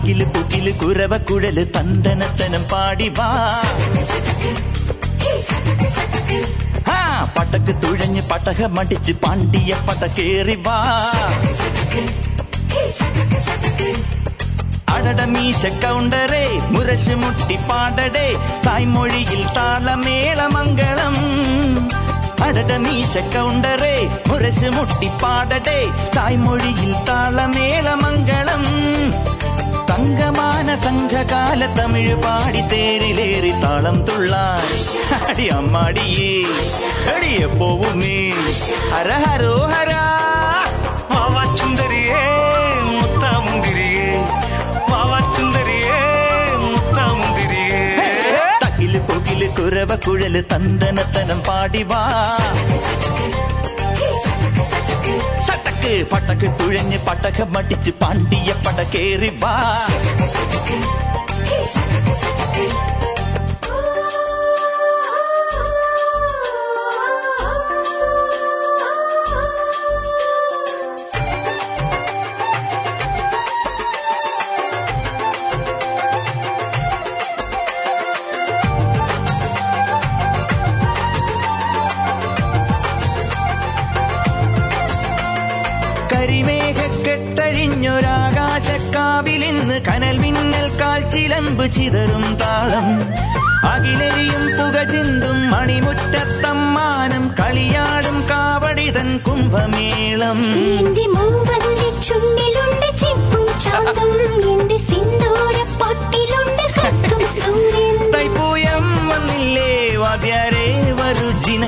തകിൽ പുകിൽ കുരവ കുഴൽ തന്തനത്തനം പാടി വാ ആ പട്ടക്ക് തുഴഞ്ഞ് പട്ടക മടിച്ച് പാണ്ടിയ പട്ട കേറി വാ അടട മീശ കൗണ്ടറേ മുരശ് മുട്ടി പാടടേ തായ്മൊഴിയിൽ താളമേളമംഗളം അടട മീശ കൗണ്ടറേ മുരശ് മുട്ടി പാടടേ തായ്മൊഴിയിൽ താളമേളമംഗളം തങ്കമാന സംഘകാല തമിഴ് പാടി തേരിലേറി താളം തുള്ളാൻ അടി അമ്മാടിയേ അടിയെ പോവുമേ ഹര ഹരോ ഹരാ വാവാച്ചുന്തരിയേ മുത്താമുന്തിരിയേ വാവാച്ചുന്തരിയേ മുത്താമുന്തിരിയേ തകിൽ പൊകിൽ കുരവ കുഴൽ തന്തനത്തനം പാടി വാ സട്ടക്ക് പടക്ക് തുഴഞ്ഞ് പടക്കം മടിച്ച് പാണ്ടിയ പടക്കേറി കേറി വാ.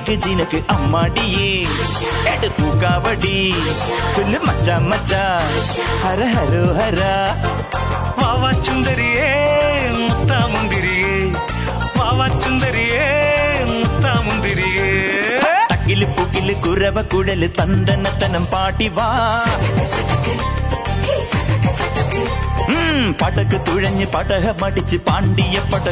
വരൂ ജിനക്ക് ജിനക്ക് അമ്മാടിയേ എടുപ്പൂ കാവടി ചൊല്ലു മച്ച മച്ച ഹര ഹരോ ഹര വാവാ ചുന്ദരിയേ മുത്താമുന്തിരിയേ വാവാ ചുന്ദരിയേ മുത്താമുന്തിരിയേ തക്കിൽ പുക്കിൽ കുരവ കുഴൽ തന്തനത്തനം പാട്ടി വാ ഉം, പടക്ക് തുഴഞ്ഞ് പടക മടിച്ച് പാണ്ടിയ പട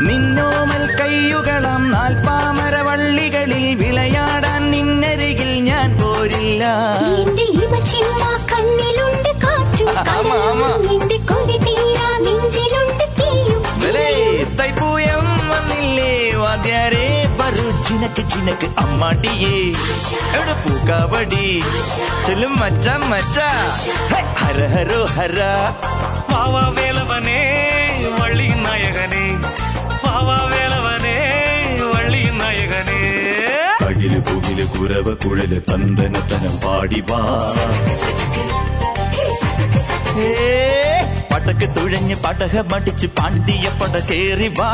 നിന്നോമൽ കയ്യുകളം നാൽപ്പാമരവള്ളികളിൽ വിളയാടാൻ നിന്നരികിൽ ഞാൻ പോരില്ല. കണ്ണിലുണ്ട് തൈപ്പൂയം വന്നില്ലേ വാദ്യാരേ വരൂ ചിനക്ക് ചിനക്ക് അമ്മാടിയേ. എവിടെ പൂക്കാവടി? ചെല്ലും മച്ച മച്ച. ഹേ, ഹര ഹരോ ഹര. പാവാ വേലവനേ വള്ളി നായകനേ. വാവാ വേലവനേ വള്ളി നായകനേ. അകിൽ പുകിൽ കുരവ കുഴൽ തന്തനത്തനം പാടി വാ. ഏ, പടക്ക് തുഴഞ്ഞ് പടക മടിച്ച് പാണ്ടിയ പട കേറി വാ.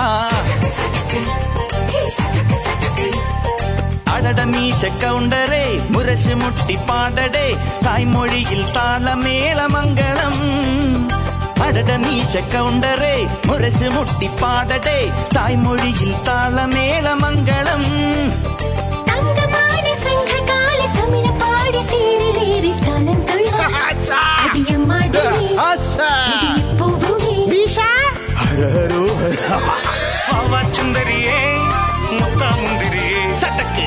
അടട മീശ കൗണ്ടറേ മുരശ് മുട്ടി പാടടേ തായ്മൊഴിയിൽ താളമേളമംഗളം. അടട മീശ കൗണ്ടറേ മുരശ് മുട്ടി പാടടേ തായ്മൊഴിയിൽ താളമേളമംഗളം തങ്കമാന സംഘകാല തമിഴ പാടി തേരിലേറി താളം തുള്ളും അടിയമ്മാടി ഹരഹരോ ഹര വാവാ ചുന്ദരിയേ മുത്താമുന്തിരിയേ സട്ടക്ക്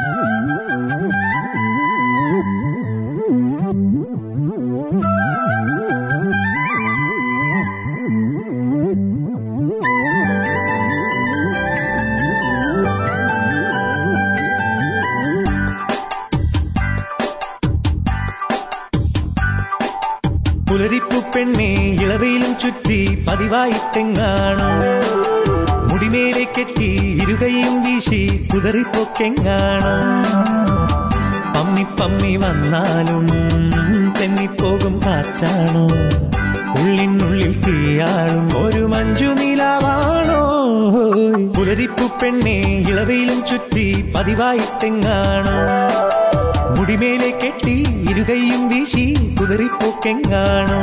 കുതറിപ്പോക്കെങ്ങാണോ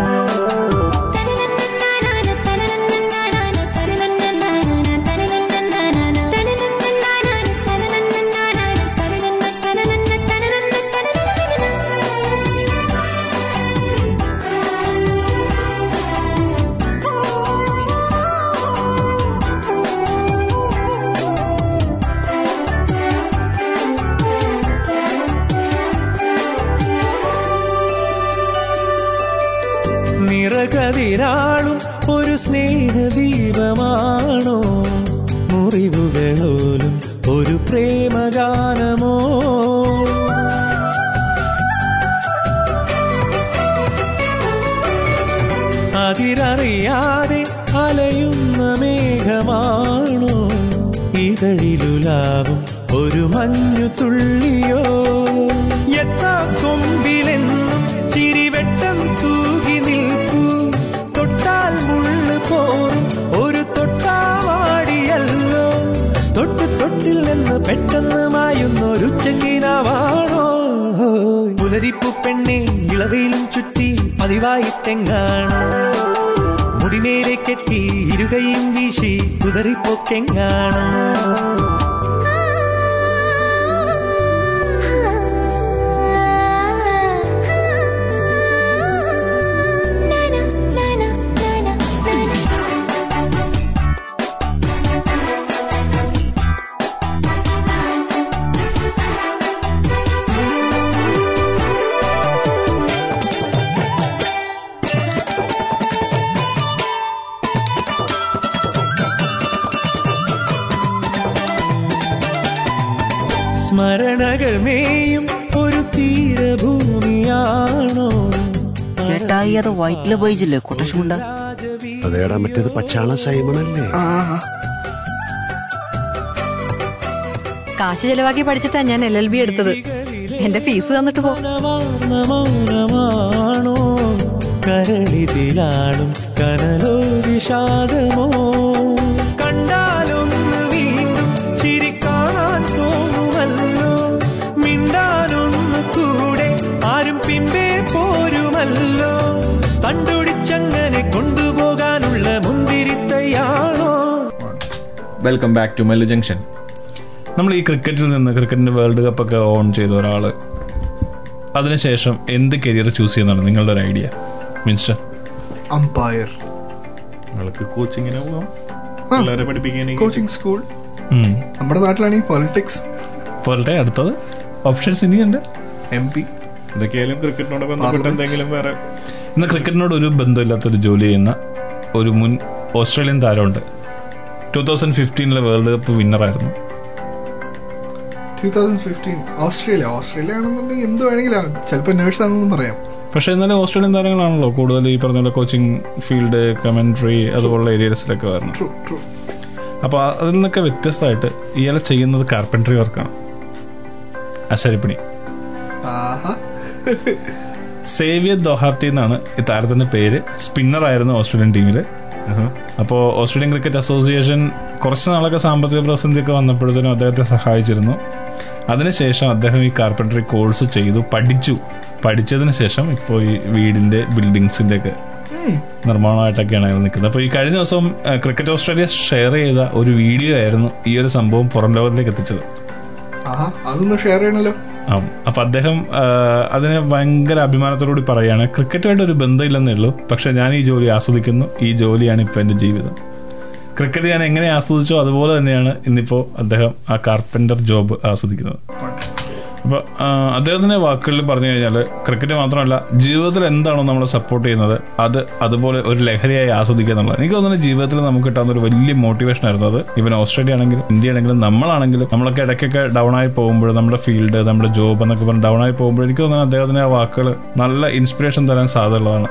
നിറകതിരാളും ഒരു സ്നേഹദീപമാണോ? മുറിവുകളോലും ഒരു പ്രേമഗാനമോ? അതിരറിയാതെ അലയുന്ന മേഘമാണോ? ഇതഴിലുലാവും ഒരു മഞ്ഞു തുള്ളിയോ? എത്താ പെണ്ണെ ഇളവയിലും ചുറ്റി പതിവായി തെങ്ങാണ്? മുടിമേലെ കെട്ടി ഇരുകയും വീശി കുതറിപ്പോക്കെങ്ങാണ്? സ്മരണകൾ മേയും ഒരു തീരഭൂമിയാണോ? ചേട്ടായി അത് വൈറ്റിൽ പോയിച്ചില്ലേ കൊട്ടശുണ്ട അതേടാ മറ്റേത് പച്ചാള സൈമണല്ലേ? കാശ് ചെലവാക്കി പഠിച്ചിട്ടാ ഞാൻ എൽ എൽ ബി എടുത്തത്. എന്റെ ഫീസ് തന്നിട്ട് പോ. കരളിതിലാണും കരളിതിലാളും കനലോ വിഷാദമോ welcome back to Mallu junction നമ്മൾ ഈ ക്രിക്കറ്റിൽ നിന്ന് ക്രിക്കറ്റിന്റെ വേൾഡ് കപ്പൊക്കെ ഓൺ ചെയ്ത ഒരാൾ. അതിനുശേഷം എന്ത് കരിയർ ചൂസ് ചെയ്യുന്നതാണ് നിങ്ങളുടെ ഒരു ഐഡിയ മീൻസ് അമ്പയർ നിങ്ങൾക്ക് കോച്ചിങ്ങിന് പോവാം. പിള്ളേരെ പഠിപ്പിക്കാനെങ്കിൽ കോച്ചിങ് സ്കൂൾ നമ്മുടെ നാട്ടിലാണെങ്കിൽ പൊളിറ്റിക്സ് പോലട്ടെ അടുത്തത്. ഓപ്ഷൻസ് ഇനിയുണ്ട്. എം പി ഇതൊക്കെയായാലും ക്രിക്കറ്റിനോട് ബന്ധപ്പെട്ട് എന്തെങ്കിലും വേറെ. ഇന്ന് ക്രിക്കറ്റിനോട് ഒരു ബന്ധമില്ലാത്തൊരു ജോലി ചെയ്യുന്ന ഒരു മുൻ ഓസ്ട്രേലിയൻ താരമുണ്ട്. ടൂ തൗസൻഡ് ഫിഫ്റ്റീനിലെ world cup വിന്നറായിരുന്നു. Two thousand fifteen Australia. Australia ആണെന്നുണ്ടെങ്കിൽ എന്ത് വേണമെങ്കിലും ചിലപ്പോൾ നേഴ്സ് ആണെന്നും പറയാം. പക്ഷേ എന്നാലും ഓസ്ട്രേലിയൻ താരങ്ങളാണല്ലോ കൂടുതൽ ഈ പറഞ്ഞ പോലെ കോച്ചിങ് ഫീൽഡ് കമൻട്രി അതുപോലുള്ള ഏരിയസിലൊക്കെ വരണം അപ്പോൾ അതിൽ നിന്നൊക്കെ വ്യത്യസ്തമായിട്ട് ഇയാൾ ചെയ്യുന്നത് കാർപ്പൻട്രി വർക്കാണ് അശരിപ്പണി സേവിയർ ദോഹാർട്ടി എന്നാണ് ഈ താരത്തിന്റെ പേര്. സ്പിന്നർ ആയിരുന്നു ഓസ്ട്രേലിയൻ ടീമിൽ അപ്പോൾ ഓസ്ട്രേലിയൻ ക്രിക്കറ്റ് അസോസിയേഷൻ കുറച്ച് നാളൊക്കെ സാമ്പത്തിക പ്രതിസന്ധിയൊക്കെ വന്നപ്പോഴത്തേനും അദ്ദേഹത്തെ സഹായിച്ചിരുന്നു. അതിനുശേഷം അദ്ദേഹം ഈ കാർപ്പൻട്രി കോഴ്സ് ചെയ്തു പഠിച്ചു. പഠിച്ചതിന് ശേഷം ഇപ്പോൾ ഈ വീടിന്റെ ബിൽഡിങ്സിന്റെ ഒക്കെ നിർമ്മാണമായിട്ടൊക്കെയാണ് അയാൾ നിൽക്കുന്നത്. അപ്പോൾ ഈ കഴിഞ്ഞ ദിവസം ക്രിക്കറ്റ് ഓസ്ട്രേലിയ ഷെയർ ചെയ്ത ഒരു വീഡിയോ ആയിരുന്നു ഈ ഒരു സംഭവം പുറം ലോകത്തിലേക്ക് എത്തിച്ചത്. അതൊന്ന് ഷെയർ ചെയ്യണല്ലോ. അപ്പൊ അദ്ദേഹം അതിനെ ഭയങ്കര അഭിമാനത്തോടുകൂടി പറയാണ് ക്രിക്കറ്റുമായിട്ട് ഒരു ബന്ധമില്ലെന്നേ ഉള്ളൂ പക്ഷെ ഞാൻ ഈ ജോലി ആസ്വദിക്കുന്നു ഈ ജോലിയാണ് ഇപ്പൊ എന്റെ ജീവിതം. ക്രിക്കറ്റ് ഞാൻ എങ്ങനെ ആസ്വദിച്ചോ അതുപോലെ തന്നെയാണ് ഇന്നിപ്പോ അദ്ദേഹം ആ കാർപ്പന്റർ ജോബ് ആസ്വദിക്കുന്നത്. അദ്ദേഹത്തിന്റെ വാക്കുകളിൽ പറഞ്ഞു കഴിഞ്ഞാൽ ക്രിക്കറ്റ് മാത്രമല്ല ജീവിതത്തിൽ എന്താണോ നമ്മൾ സപ്പോർട്ട് ചെയ്യുന്നത് അത് അതുപോലെ ഒരു ലഹരിയായി ആസ്വദിക്കുക എന്നുള്ളത്. എനിക്ക് തോന്നുന്നു ജീവിതത്തിൽ നമുക്ക് കിട്ടാവുന്ന ഒരു വലിയ മോട്ടിവേഷൻ ആയിരുന്നു അത്. ഇവൻ ഓസ്ട്രേലിയ ആണെങ്കിലും ഇന്ത്യ ആണെങ്കിലും നമ്മളാണെങ്കിലും നമ്മളൊക്കെ ഇടയ്ക്കൊക്കെ ഡൗൺ ആയി പോകുമ്പോൾ നമ്മുടെ ഫീൽഡ് നമ്മുടെ ജോബ് എന്നൊക്കെ പറഞ്ഞ് ഡൗൺ ആയി പോകുമ്പോൾ എനിക്ക് തോന്നുന്നു അദ്ദേഹത്തിന്റെ ആ വാക്കുകൾ നല്ല ഇൻസ്പിറേഷൻ തരാൻ സാധ്യതയുള്ളതാണ്.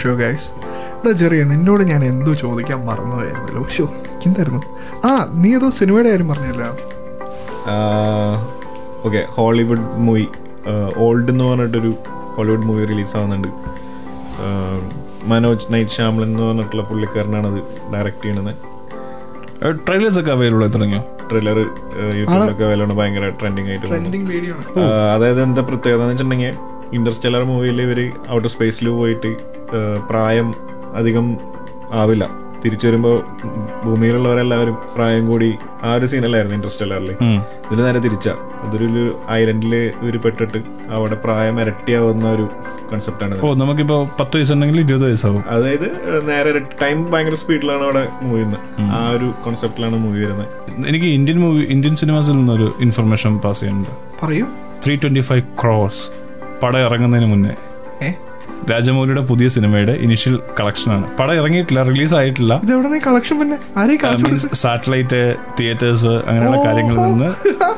അറിയാത്തതെന്തു ഗൈസ്. ഇവിടെ ചെറിയ നിന്നോട് ഞാൻ എന്തോ ചോദിക്കാൻ മറന്നുപോയായിരുന്നല്ലോ. ഷോ എന്തായിരുന്നു ആ നീ ഏതോ സിനിമയുടെ കാര്യം പറഞ്ഞല്ലോ. Okay Hollywood movie. ഓൾഡ് എന്ന് പറഞ്ഞിട്ടൊരു ഹോളിവുഡ് മൂവി റിലീസ് ആവുന്നുണ്ട് മനോജ് നൈറ്റ് ശ്യാമളൻ എന്ന് പറഞ്ഞിട്ടുള്ള പുള്ളിക്കാരനാണ് അത് ഡയറക്റ്റ് ചെയ്യണത് ട്രെയിലേഴ്സ് ഒക്കെ അവൈലബിൾ ആയി തുടങ്ങിയോ? ട്രെയിലർ യൂട്യൂബിലൊക്കെ അവൈലബിൾ ഭയങ്കര ട്രെൻഡിങ് ആയിട്ട് ട്രെൻഡിങ് വീഡിയോ ആണ്. അതായത് എന്താ പ്രത്യേകത എന്ന് വെച്ചിട്ടുണ്ടെങ്കിൽ ഇന്റർസ്റ്റെല്ലർ മൂവിയിൽ ഇവർ ഔട്ടർ സ്പേസിൽ പോയിട്ട് പ്രായം അധികം ആവില്ല. തിരിച്ചു വരുമ്പോ ഭൂമിയിലുള്ളവരെല്ലാവരും പ്രായം കൂടി ആ ഒരു സീനല്ലായിരുന്നു ഇൻട്രസ്റ്റ് ഉം. ഇതിന് നേരെ തിരിച്ചാ. അതൊരു ഐലൻഡിൽ ഇവർ പെട്ടിട്ട് അവിടെ പ്രായം ഇരട്ടിയാവുന്ന ഒരു കൺസെപ്റ്റാണ് ഓ നമുക്കിപ്പോ പത്ത് വയസ്സുണ്ടെങ്കിൽ ഇരുപത് വയസ്സാവും. അതായത് നേരെ ടൈം ഭയങ്കര സ്പീഡിലാണ് അവിടെ മൂവ് ചെയ്യുന്നത് ആ ഒരു കോൺസെപ്റ്റിലാണ് മൂവി വരുന്നത് എനിക്ക് ഇന്ത്യൻ മൂവി ഇന്ത്യൻ സിനിമാസിൽ നിന്നൊരു ഇൻഫർമേഷൻ പാസ് ചെയ്യുന്നുണ്ട് പറയൂ. ത്രീ ട്വന്റി ഫൈവ് ക്രോസ് പടം ഇറങ്ങുന്നതിന് മുന്നേ. ഏ? രാജമൗലിയുടെ പുതിയ സിനിമയുടെ ഇനിഷ്യൽ കളക്ഷനാണ് പടം ഇറങ്ങിയിട്ടില്ല റിലീസ് ആയിട്ടില്ല. കളക്ഷൻ പിന്നെ? സാറ്റലൈറ്റ് തിയേറ്റേഴ്സ് അങ്ങനെയുള്ള കാര്യങ്ങളിൽ നിന്ന്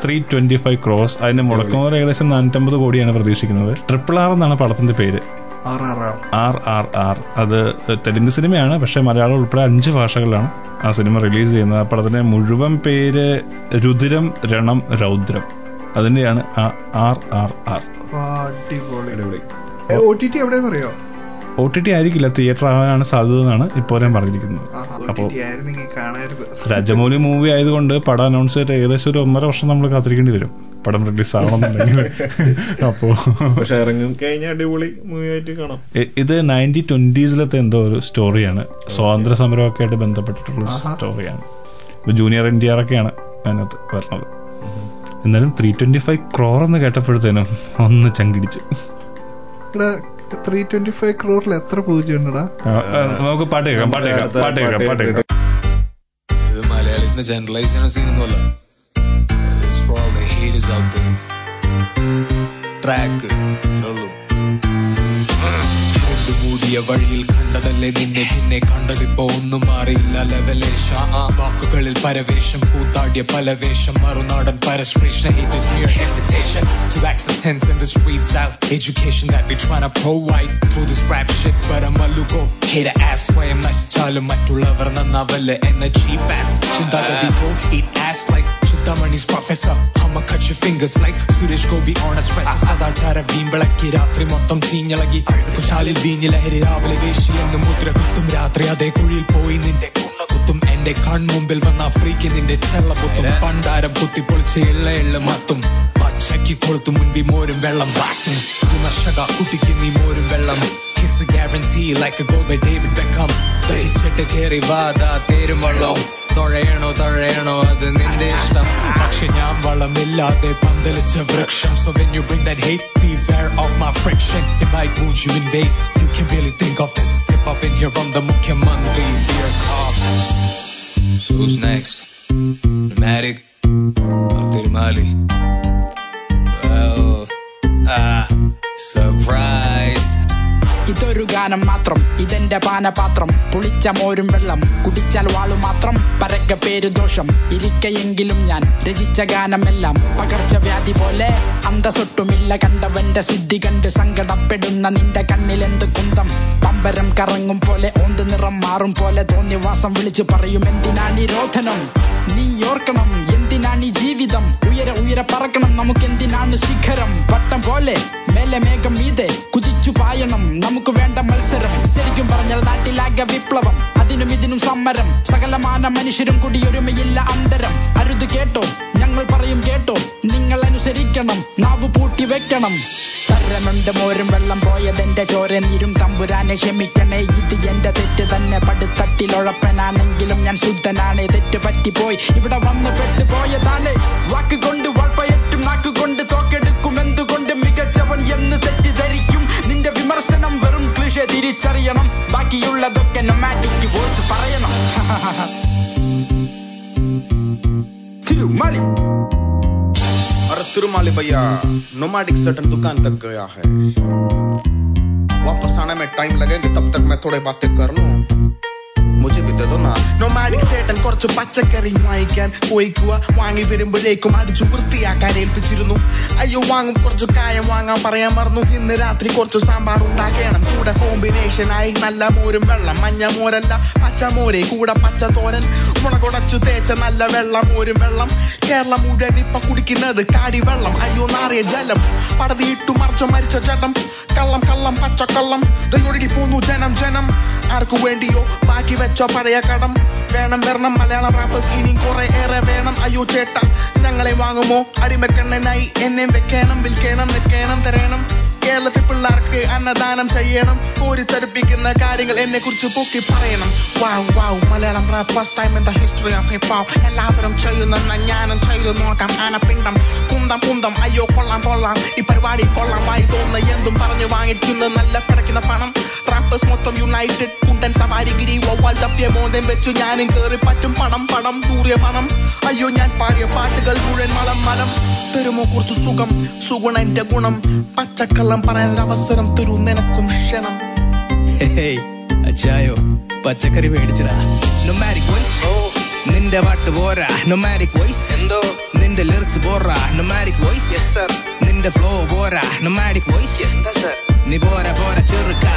ത്രീ ട്വന്റി ഫൈവ് ക്രോസ് അതിന്റെ മുടക്കുമ്പോൾ ഏകദേശം നാനൂറ്റമ്പത് കോടിയാണ് പ്രതീക്ഷിക്കുന്നത്. ട്രിപ്പിൾ ആർ എന്നാണ് പടത്തിന്റെ പേര്. R R R. R R R അത് തെലുങ്ക് സിനിമയാണ് പക്ഷെ മലയാളം ഉൾപ്പെടെ അഞ്ച് ഭാഷകളിലാണ് ആ സിനിമ റിലീസ് ചെയ്യുന്നത്. ആ പടത്തിന്റെ മുഴുവൻ പേര് രുതിരം രണം രൗദ്രം. അതിന്റെയാണ് ആ ആർ ആർ ആർ അടിപൊളി. എവിടെയെന്നറിയോ ഒ ടി ടി ആയിരിക്കില്ല തിയേറ്റർ ആവാനാണ് സാധ്യത എന്നാണ് ഇപ്പോൾ ഞാൻ പറഞ്ഞിരിക്കുന്നത്. അപ്പോൾ രാജമൗലി മൂവി ആയതുകൊണ്ട് പടം അനൗൺസ് ചെയ്തിട്ട് ഏകദേശം ഒരു ഒന്നര വർഷം നമ്മൾ കാത്തിരിക്കേണ്ടി വരും. പടം റിലീസ് ആവണമെന്നുണ്ടെങ്കിൽ. അപ്പോൾ പക്ഷെ അടിപൊളി മൂവി ആയിട്ട് കാണാം. ഇത് നയന്റി ട്വന്റീസിലത്തെ എന്തോ ഒരു സ്റ്റോറിയാണ് സ്വാതന്ത്ര്യ സമരമൊക്കെ ആയിട്ട് ബന്ധപ്പെട്ടിട്ടുള്ള സ്റ്റോറിയാണ് ഇപ്പോൾ ജൂനിയർ എൻ ഡി ആർ ഒക്കെയാണ് അതിനകത്ത് വരണത് എന്നാലും ത്രീ ട്വന്റി ഫൈവ് ക്രോർ എന്ന് കേട്ടപ്പോഴത്തേനും ഒന്ന് ചങ്കിടിച്ചു. ഇവിടെ ത്രീ ട്വന്റി ഫൈവ് ക്രോറിൽ എത്ര പൂജ്യം ഉണ്ടടാ നമുക്ക് പാട്ട് കേൾക്കാം പാട്ട് കേൾക്കാം പാട്ട് കേൾക്കാം പാട്ട് കേൾക്കാം. ഇത് മലയാളീസിനെ ജനറലൈസ് ചെയ്യുന്ന സീനൊന്നുമല്ല. ട്രാക്ക് ഉള്ളൂ. ഇരുണ്ട് മൂടിയ വഴിയിൽ കണ്ടതല്ലേ നിന്നെ പിന്നെ കണ്ടതിപ്പോ ഒന്നും മാറിയില്ല ലെവലേശ വാക്കുകളിൽ പരവേശം കൂത്താടിയ പല വേഷം മറുനാടൻ പരശ്രേഷ്ഠ haters mere hesitation to acceptance in the streets out education that we tryna provide through this rap shit but I'm a lugo hater ass സ്വയം നശിച്ചാലും മറ്റുള്ളവർ നന്നാവല്ലേ എന്ന cheap ass ചിന്താഗതി go eat ass like ചിന്താമണി's professor. I'ma cut your fingers like Suresh Gopi a stress. സദാചാര വീമ്പിളക്കി രാത്രി മൊത്തം ചീഞ്ഞളകി. കുശാലിൽ വീഞ്ഞ് ലഹരി രാവിലെ വേശി എന്ന് മുദ്ര കുത്തും. രാത്രി അതേ കുഴിയിൽ പോയി നിന്റെ കുത്തും. എന്റെ കൺമുമ്പിൽ വന്ന ഫ്രീക്ക് നിന്റെ ചെള്ള കുത്തും. പണ്ടാരം കുത്തി പൊളിച്ച് ഇള്ള എള്ള മത്തും. പച്ചയ്ക്ക് കൊളുത്തു മുൻപി മോരും വെള്ളം വിമർശക കുട്ടിക്ക് നീ മോരും വെള്ളം. It's a guarantee like a goal by David Beckham. ദഹിച്ചിട്ട് കേറി വാതാ തേരും വള്ളം. തൊഴയണോ തഴയണോ അത് നിന്റെ ഇഷ്ടം പക്ഷെ ഞാൻ വളമില്ലാതെ പന്തലിച്ച വൃക്ഷം So when you bring that hate beware of my friction It might wound you in ways you can really think of There's a slip up in here from the Mukhyamantri Dear cop So who's next? Dramatic or Tirumali? Well, ah, surprise ഇതൊരു ഗാനം മാത്രം. ഇതെന്റെ പാനപാത്രം. പുളിച്ച മോരും വെള്ളം. കുടിച്ചാൽ വാളു മാത്രം. പരക്ക പേര് ദോഷം. ഇരിക്കയെങ്കിലും ഞാൻ രചിച്ച ഗാനമെല്ലാം. പകർച്ചവ്യാധി പോലെ അന്തസ്സൊട്ടുമില്ല. കണ്ടവന്റെ സിദ്ധി കണ്ട് സങ്കടപ്പെടുന്ന നിന്റെ കണ്ണിലെന്ത് കുന്തം? പമ്പരം കറങ്ങും പോലെ ഓന്ത് നിറം മാറും പോലെ തോന്നിവാസം വിളിച്ചു പറയും എന്തിനാണ് നിരോധനം? നീ ഓർക്കണം എന്തിനാണ് ജീവിതം? ഉയര പറക്കണം. നമുക്ക് എന്തിനാണ് ശിഖരം? വട്ടം പോലെ മേലെ മേഘം മീതെ കുതിച്ചു പായണം. നമുക്ക് വേണ്ട മത്സരം. ശരിക്കും പറഞ്ഞാൽ നാട്ടിലാകെ വിപ്ലവം. അതിനും ഇതിനും സമരം. സകലമാന മനുഷ്യരും കുടിയൊരുമയില്ല അന്തരം. അരുത് കേട്ടോ. ഞങ്ങൾ പറയും കേട്ടോ. നിങ്ങൾ അനുസരിക്കണം. നാവ് പൂട്ടി വെക്കണം. തരമുണ്ട് മോരും വെള്ളം പോയതെന്റെ ചോര നീരും തമ്പുരാനെ ക്ഷമിക്കണേ. ഇത് എന്റെ തെറ്റ് തന്നെ. പടുത്തട്ടിലുഴപ്പനാണെങ്കിലും ഞാൻ ശുദ്ധനാണ്. തെറ്റ് പറ്റിപ്പോയി. ഇവിടെ വന്ന് പെട്ടുപോയതാണ്. വാക്ക് കൊണ്ട് വളപ്പയറ്റും നാക്ക് കൊണ്ട് തോക്കെടുക്കും എന്തുകൊണ്ട് മികച്ചവൻ എന്ന് തെറ്റിദ്ധരിക്കും നിന്റെ വിമർശനം വെറും ക്ലിഷ തിരിച്ചറിയണം ബാക്കിയുള്ളതൊക്കെ നൊമാറ്റിക് വോയിസ് പറയണം തിരുമലി अरे तिरुमाली भैया नोमैडिक सर्टन दुकान तक गया है वापस आने में टाइम लगेगा तब तक मैं थोड़े बातें कर लूं വിധതൊന്നാ നൊമാഡിക് ചേട്ടൻ കുറച്ച് പച്ചക്കറി വാങ്ങിക്കാൻ പോയിക്കുക വാങ്ങി വരുമ്പോഴേക്കും അടിച്ചു വൃത്തിയാക്കാൻ ഏൽപ്പിച്ചിരുന്നു. അയ്യോ വാങ്ങും കുറച്ച് കായം വാങ്ങാൻ പറയാൻ മറന്നു. ഇന്ന് രാത്രി കുറച്ച് സാമ്പാർ ഉണ്ടാക്കണം. കൂടെ കോമ്പിനേഷൻ ആയി നല്ല മോരും വെള്ളം മഞ്ഞ മോരല്ല പച്ച കൂടെ പച്ച തോരൻ. മുളകുടച്ചു തേച്ച നല്ല വെള്ളം മോരും വെള്ളം. കേരളം മുഴുവൻ ഇപ്പൊ കുടിക്കുന്നത് കാടി വെള്ളം. അയ്യോ നാറിയ ജലം. പടതിയിട്ടു മറിച്ച മരിച്ച ജഡം. കള്ളം കള്ളം പച്ച കള്ളം ഒഴുകി പോന്നു ജനം ജനം. ആർക്കു വേണ്ടിയോ? ബാക്കി വെച്ചോ പഴയ കടം വേണം വരണം. മലയാളം റാപ്പ് ഇനിയും കുറെ ഏറെ വേണം. അയ്യോ ചേട്ട ഞങ്ങളെ വാങ്ങുമോ? അടിമക്കണ്ണനായി എന്നെ വെക്കണം വിൽക്കണം നിൽക്കണം തരണം. കേരളത്തിൽ പിള്ളേർക്ക് അന്നദാനം ചെയ്യണം. കോരിത്തരിപ്പിക്കുന്ന കാര്യങ്ങൾ എന്നെ കുറിച്ച് പൊക്കി പറയണം. Wow wow Malayalam first time in the history of hip എല്ലാവരും ചെയ്യുന്ന ഞാനും ചെയ്തു നോക്കാം. ആനപ്പിണ്ടം കുന്തം കുന്തം. അയ്യോ കൊള്ളാം കൊള്ളാം. ഈ പരിപാടി കൊള്ളാം വായി തോന്നുന്ന. എന്തും പറഞ്ഞു വാങ്ങിക്കുന്ന. നല്ല പിടയ്ക്കുന്ന പണം. റാപ്പേഴ്സ് മൊത്തം യുണൈറ്റഡ് കുണ്ടൻ സവാരിഗിരി വവ്വാൽ തപ്പിയ മോന്തം വെച്ചു ഞാനും കേറി പറ്റും. പണം പണം കൂറിയ പണം അയ്യോ ഞാൻ പാടിയ പാട്ടുകൾ മുഴുവൻ മലം മലം. തരുമോ കുറച്ച് സുഖം. സുഗുണന്റെ ഗുണം. ഗുണം പച്ചക്കള്ളം പറയാൻ അവസരം തരൂ നിനക്കും ക്ഷണം. അച്ചായോ പച്ചക്കറി മേടിച്ചടാ. നൊമാരിക് വോയിസ് നിന്റെ പാട്ട് പോരാ. നൊമാരിക് വോയിസ് എന്തോ? നിന്റെ ലിറിക്സ് പോരാ. നൊമാരിക് വോയിസ് യെസ് സർ നിന്റെ ഫ്ലോ പോരാ. നൊമാരിക് വോയിസ് എന്താ സർ നീ പോരാ പോരാ ചെറുക്ക.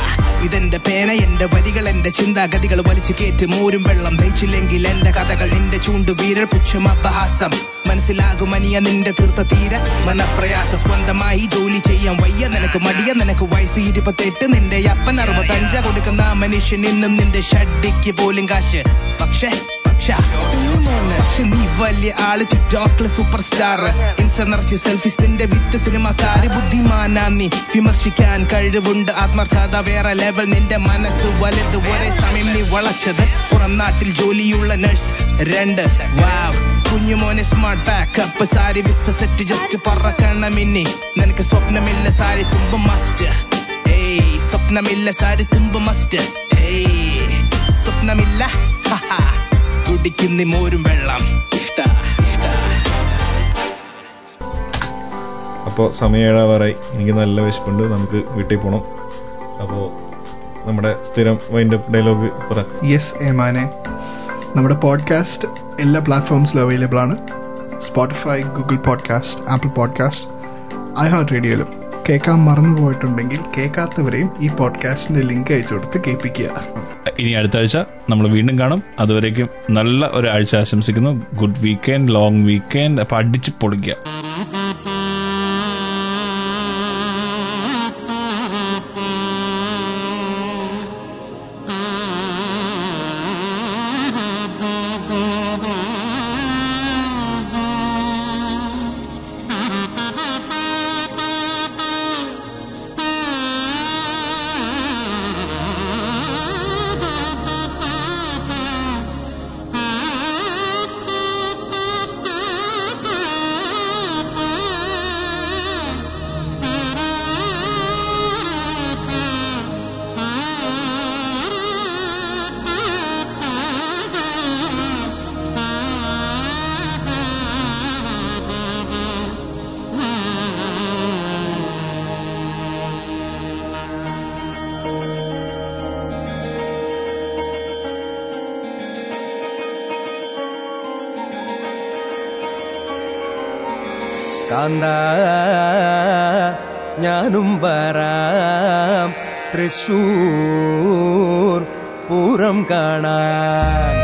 ഇതെന്റെ പേന എന്റെ വരികൾ എന്റെ ചിന്താഗതികൾ വലിച്ചു കേറ്റ്. മോരും വെള്ളം ദഹിച്ചില്ലെങ്കിൽ എന്റെ കഥകൾ നിന്റെ ചൂണ്ടു വീരൽ പുച്ഛം അപഹാസം. മനസ്സിലാകും അനിയ നിന്റെ തീർത്ത തീര മനപ്രയാസ സ്വന്തമായി ജോലി ചെയ്യാൻ വയ്യ. നിനക്ക് മടിയ നിനക്ക് വയസ്സ് ഇരുപത്തെട്ട്. നിന്റെ അപ്പൻ അറുപത്തഞ്ച കൊടുക്കുന്ന മനുഷ്യൻ ഇന്നും നിന്റെ ഷഡിക്ക് പോലും കാശ്. പക്ഷേ പക്ഷേ നീ വലിയ ആൾ ടിക്ടോക്കിലെ സൂപ്പർ സ്റ്റാർ ഇൻസ്റ്റ നിറച്ച് നിന്റെ വിത്ത് സിനിമ സ്റ്റാർ ബുദ്ധിമാനാ നീ വിമർശിക്കാൻ കഴിവുണ്ട്. ആത്മാർത്ഥത വേറെ ലെവൽ നിന്റെ മനസ്സ് വലുത്. ഒരേ സമയം നീ വളച്ചത്. പുറം നാട്ടിൽ ജോലിയുള്ള നഴ്സ് രണ്ട്. വാവ് കുഞ്ഞുമോനെ സ്മാർട്ട് ബാക്കപ്പ് സാരി വിശ്വസിച്ച് ജസ്റ്റ് പറക്കണം ഇനി നിനക്ക് സ്വപ്നമില്ല സാരി തുമ്പ് മസ്റ്റ് ഏയ് സ്വപ്നമില്ല സാരി തുമ്പ് മസ്റ്റ് ഏയ് സ്വപ്നമില്ല. കുടിക്കുന്നി മോരും വെള്ളം. അപ്പോൾ സമയം ഏഴാവാറായി എനിക്ക് നല്ല വിശപ്പുണ്ട്. നമുക്ക് വീട്ടിൽ പോകണം അപ്പോൾ നമ്മുടെ സ്ഥിരം വൈൻഡപ്പ് ഡയലോഗ് പറ. യെസ് ഏമാനെ നമ്മുടെ പോഡ്കാസ്റ്റ് എല്ലാ പ്ലാറ്റ്ഫോംസിലും അവൈലബിൾ ആണ്. Spotify Google podcast Apple podcast I heart റേഡിയോയിലും കേൾക്കാൻ മറന്നു പോയിട്ടുണ്ടെങ്കിൽ കേൾക്കാത്തവരെയും ഈ പോഡ്കാസ്റ്റിന്റെ ലിങ്ക് അയച്ചു കൊടുത്ത് കേൾപ്പിക്കുക. ഇനി അടുത്ത ആഴ്ച നമ്മൾ വീണ്ടും കാണും. അതുവരേക്കും നല്ല ഒരു ആഴ്ച ആശംസിക്കുന്നു. ഗുഡ് വീക്കെൻഡ് ലോങ് വീക്കെൻഡ് അപ്പൊ അടിച്ച് പൊളിക്കുക. ഞാനും വരാം തൃശൂർ പൂരം കാണാൻ.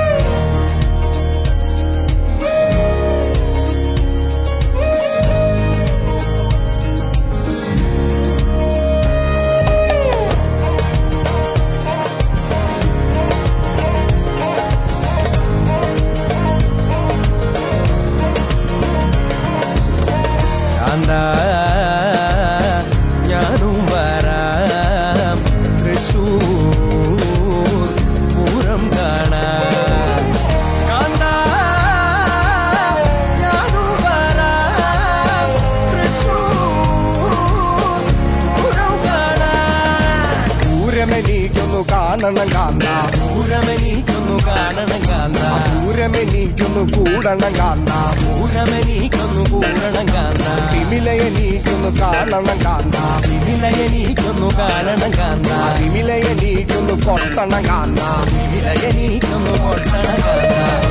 പൂരമെനീക്കൊന്നു കൂടണം കാന്ത. പൂരമെനീക്കൊന്നു കൂടണം കാന്ത. തിമിലയെനീക്കൊന്നു കാണണം കാന്ത. വിമിലയെനീക്കൊന്നു കാണണം കാന്ത. തിമിലയെനീക്കൊന്നു കൊട്ടണം കാന്ത. വിമിലയെനീക്കൊന്നു കൊട്ടണം കാന്ത കാന്ത.